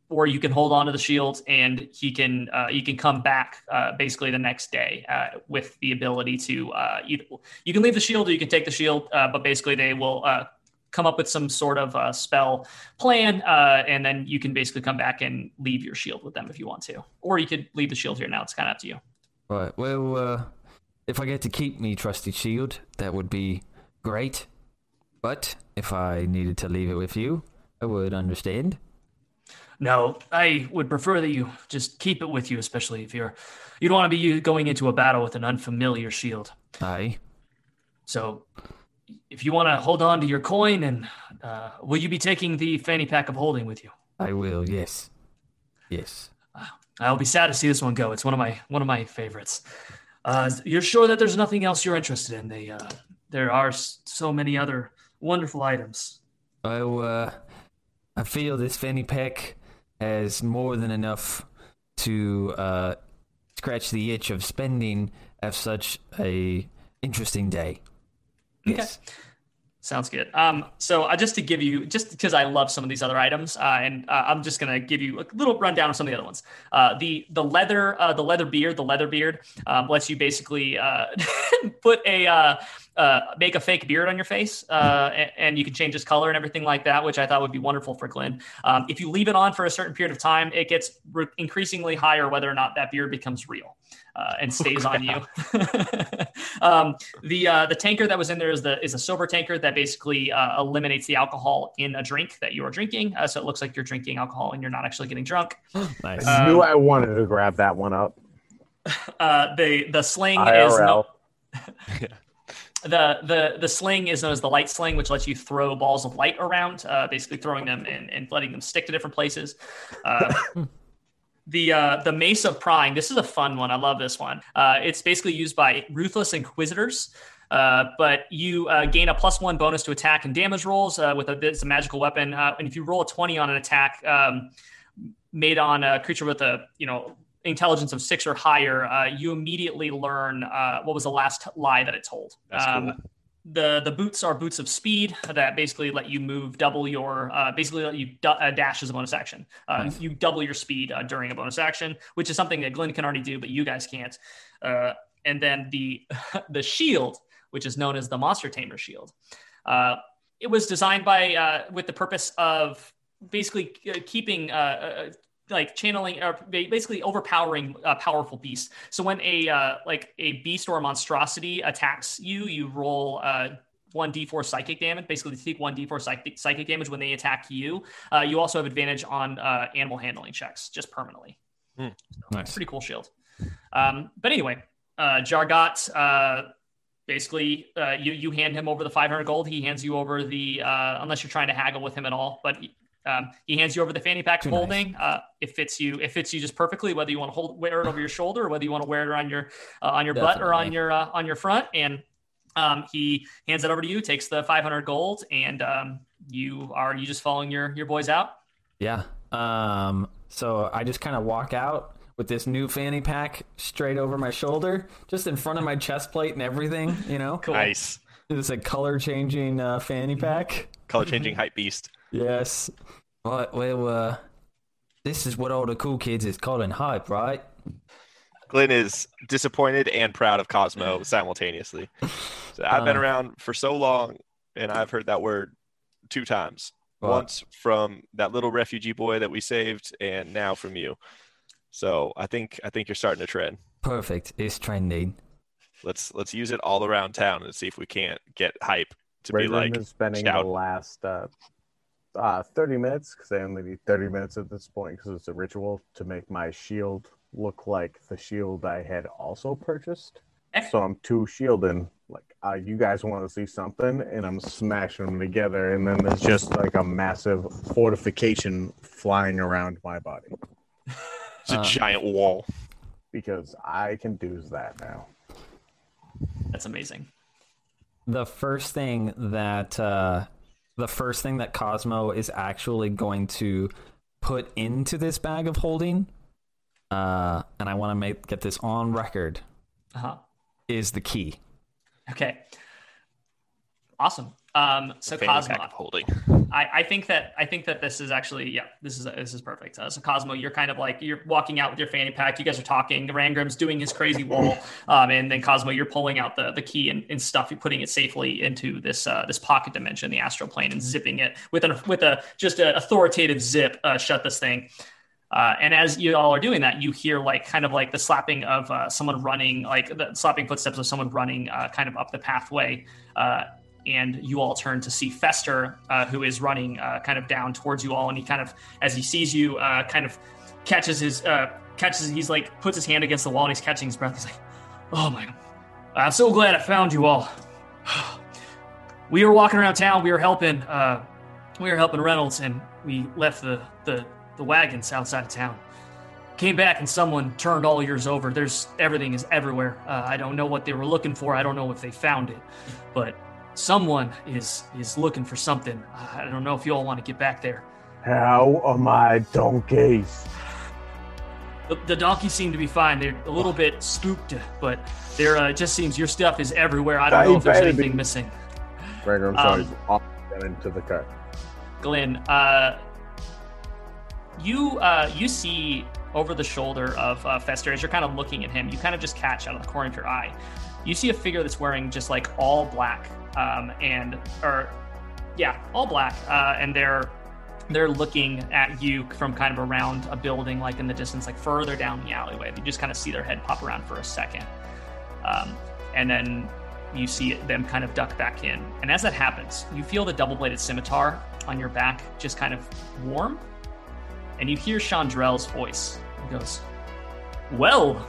or you can hold on to the shield, and he can uh, you can come back uh, basically the next day uh, with the ability to uh, you, you can leave the shield or you can take the shield, uh, but basically they will. Uh, come up with some sort of spell plan, and then you can basically come back and leave your shield with them if you want to, or you could leave the shield here now. It's kind of up to you. Right. Well, if I get to keep me trusty shield, that would be great. But if I needed to leave it with you, I would understand. No, I would prefer that you just keep it with you, especially if you're you don't want to be going into a battle with an unfamiliar shield. Aye. So, if you want to hold on to your coin, and uh, will you be taking the fanny pack of holding with you? I will. Yes. Yes. I'll be sad to see this one go. It's one of my one of my favorites. Uh, you're sure that there's nothing else you're interested in? They, uh, there are so many other wonderful items. Oh, uh, I feel this fanny pack has more than enough to uh, scratch the itch of spending of such a interesting day. Yes. Sounds good. Um, so uh, just to give you, just because I love some of these other items, uh, and uh, I'm just gonna give you a little rundown of some of the other ones. Uh, the the leather, uh, the leather beard, the leather beard um, lets you basically uh, *laughs* put a make a fake beard on your face, and, and you can change its color and everything like that, which I thought would be wonderful for Glenn. Um, if you leave it on for a certain period of time, it gets re- increasingly higher whether or not that beard becomes real. Uh, and stays on you. *laughs* um, the uh, the tanker that was in there is the is a sober tanker that basically uh, eliminates the alcohol in a drink that you are drinking, uh, so it looks like you're drinking alcohol and you're not actually getting drunk. *gasps* Nice. I knew I wanted to grab that one up. *laughs* Uh, the the sling is no, *laughs* the the the sling is known as the light sling, which lets you throw balls of light around, uh, basically throwing them and, and letting them stick to different places. The uh, the mace of prying. This is a fun one. I love this one. Uh, it's basically used by ruthless inquisitors. Uh, but you uh, gain a plus one bonus to attack and damage rolls uh, with a it's a magical weapon. Uh, and if you roll a twenty on an attack um, made on a creature with a you know intelligence of six or higher, uh, you immediately learn uh, what was the last lie that it told. That's cool. The the boots are boots of speed that basically let you move double your uh, basically let you du- uh, dash as a bonus action. Uh, Nice. You double your speed uh, during a bonus action, which is something that Glenn can already do, but you guys can't. Uh, and then the *laughs* the shield, which is known as the Monster Tamer Shield. Uh, it was designed by uh, with the purpose of basically keeping uh, uh, like channeling or basically overpowering uh, powerful beasts. So when a uh, like a beast or a monstrosity attacks you, you roll uh, one d4 psychic damage. Basically, you take one d4 psychic, psychic damage when they attack you. Uh, you also have advantage on uh, animal handling checks just permanently. Nice. Pretty cool shield. Um, but anyway, uh, Jargot. Uh, Basically, uh, you you hand him over the 500 gold. He hands you over the uh, unless you're trying to haggle with him at all. But um, he hands you over the fanny pack Too nice. holding. Uh, it fits you. It fits you just perfectly. Whether you want to hold wear it over your shoulder or whether you want to wear it around your uh, on your butt or on your uh, on your front. And um, he hands it over to you. Takes the 500 gold, and um, you are you just following your your boys out. Yeah. Um. So I just kind of walk out with this new fanny pack straight over my shoulder, just in front of my chest plate and everything. You know, Cool. Nice. it's a color changing uh, fanny pack. Color changing hype beast. Yes. Right, well, uh, this is what all the cool kids is calling hype, right? Glenn is disappointed and proud of Cosmo *laughs* simultaneously. So I've been Uh. around for so long, and I've heard that word two times. What? Once from that little refugee boy that we saved, and now from you. So I think I think you're starting to trend. Perfect. It's trending. Let's let's use it all around town and see if we can't get hype to be like is spending shout. the last uh, uh, 30 minutes, because I only need 30 minutes at this point, because it's a ritual, to make my shield look like the shield I had also purchased. So I'm two shielding like, uh, you guys want to see something, and I'm smashing them together, and then there's just like a massive fortification flying around my body It's a Uh, giant wall. because I can do that now. That's amazing. the first thing that uh, the first thing that Cosmo is actually going to put into this bag of holding, uh, and I want to make get this on record, Uh huh. is the key. Okay. Awesome. Um, so Cosmo, holding. I, I think that I think that this is actually yeah this is this is perfect. Uh, so Cosmo, you're kind of like you're walking out with your fanny pack. You guys are talking. Rangrim's doing his crazy *laughs* roll, um, and then Cosmo, you're pulling out the the key and, and stuff. You're putting it safely into this uh, this pocket dimension, the astral plane, and zipping it with an with a just an authoritative zip. Uh, shut this thing. Uh, and as you all are doing that, you hear like kind of like the slapping of uh, someone running, like the slapping footsteps of someone running, uh, kind of up the pathway. And you all turn to see Fester, uh, who is running uh, kind of down towards you all, and he kind of, as he sees you, uh, kind of catches his uh, catches. He's like puts his hand against the wall and he's catching his breath. He's like, "Oh my, I'm so glad I found you all. *sighs* we were walking around town. We were helping. Uh, we were helping Reynolds, and we left the the the wagons outside of town. Came back and someone turned all yours over. There's everything is everywhere. Uh, I don't know what they were looking for. I don't know if they found it, but someone is is looking for something. I don't know if you all want to get back there. How are my donkeys? The, the donkeys seem to be fine. They're a little bit spooked, but there uh, just seems your stuff is everywhere. I don't know if there's anything missing. Rangrim Um, starts off and into the cut. Glenn, uh, you uh, you see over the shoulder of uh, Fester as you're kind of looking at him. You kind of just catch out of the corner of your eye. You see a figure that's wearing just like all black, um, and or yeah, all black, uh, and they're they're looking at you from kind of around a building, like in the distance, like further down the alleyway. You just kind of see their head pop around for a second, um, and then you see them kind of duck back in. And as that happens, you feel the double-bladed scimitar on your back just kind of warm, and you hear Chandrell's voice. He goes, "Well,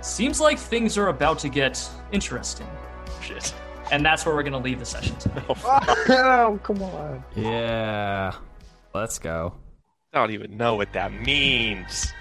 seems like things are about to get interesting." *laughs* Shit. And that's where we're going to leave the session tonight. *laughs* oh, come on. Yeah. Let's go. I don't even know what that means.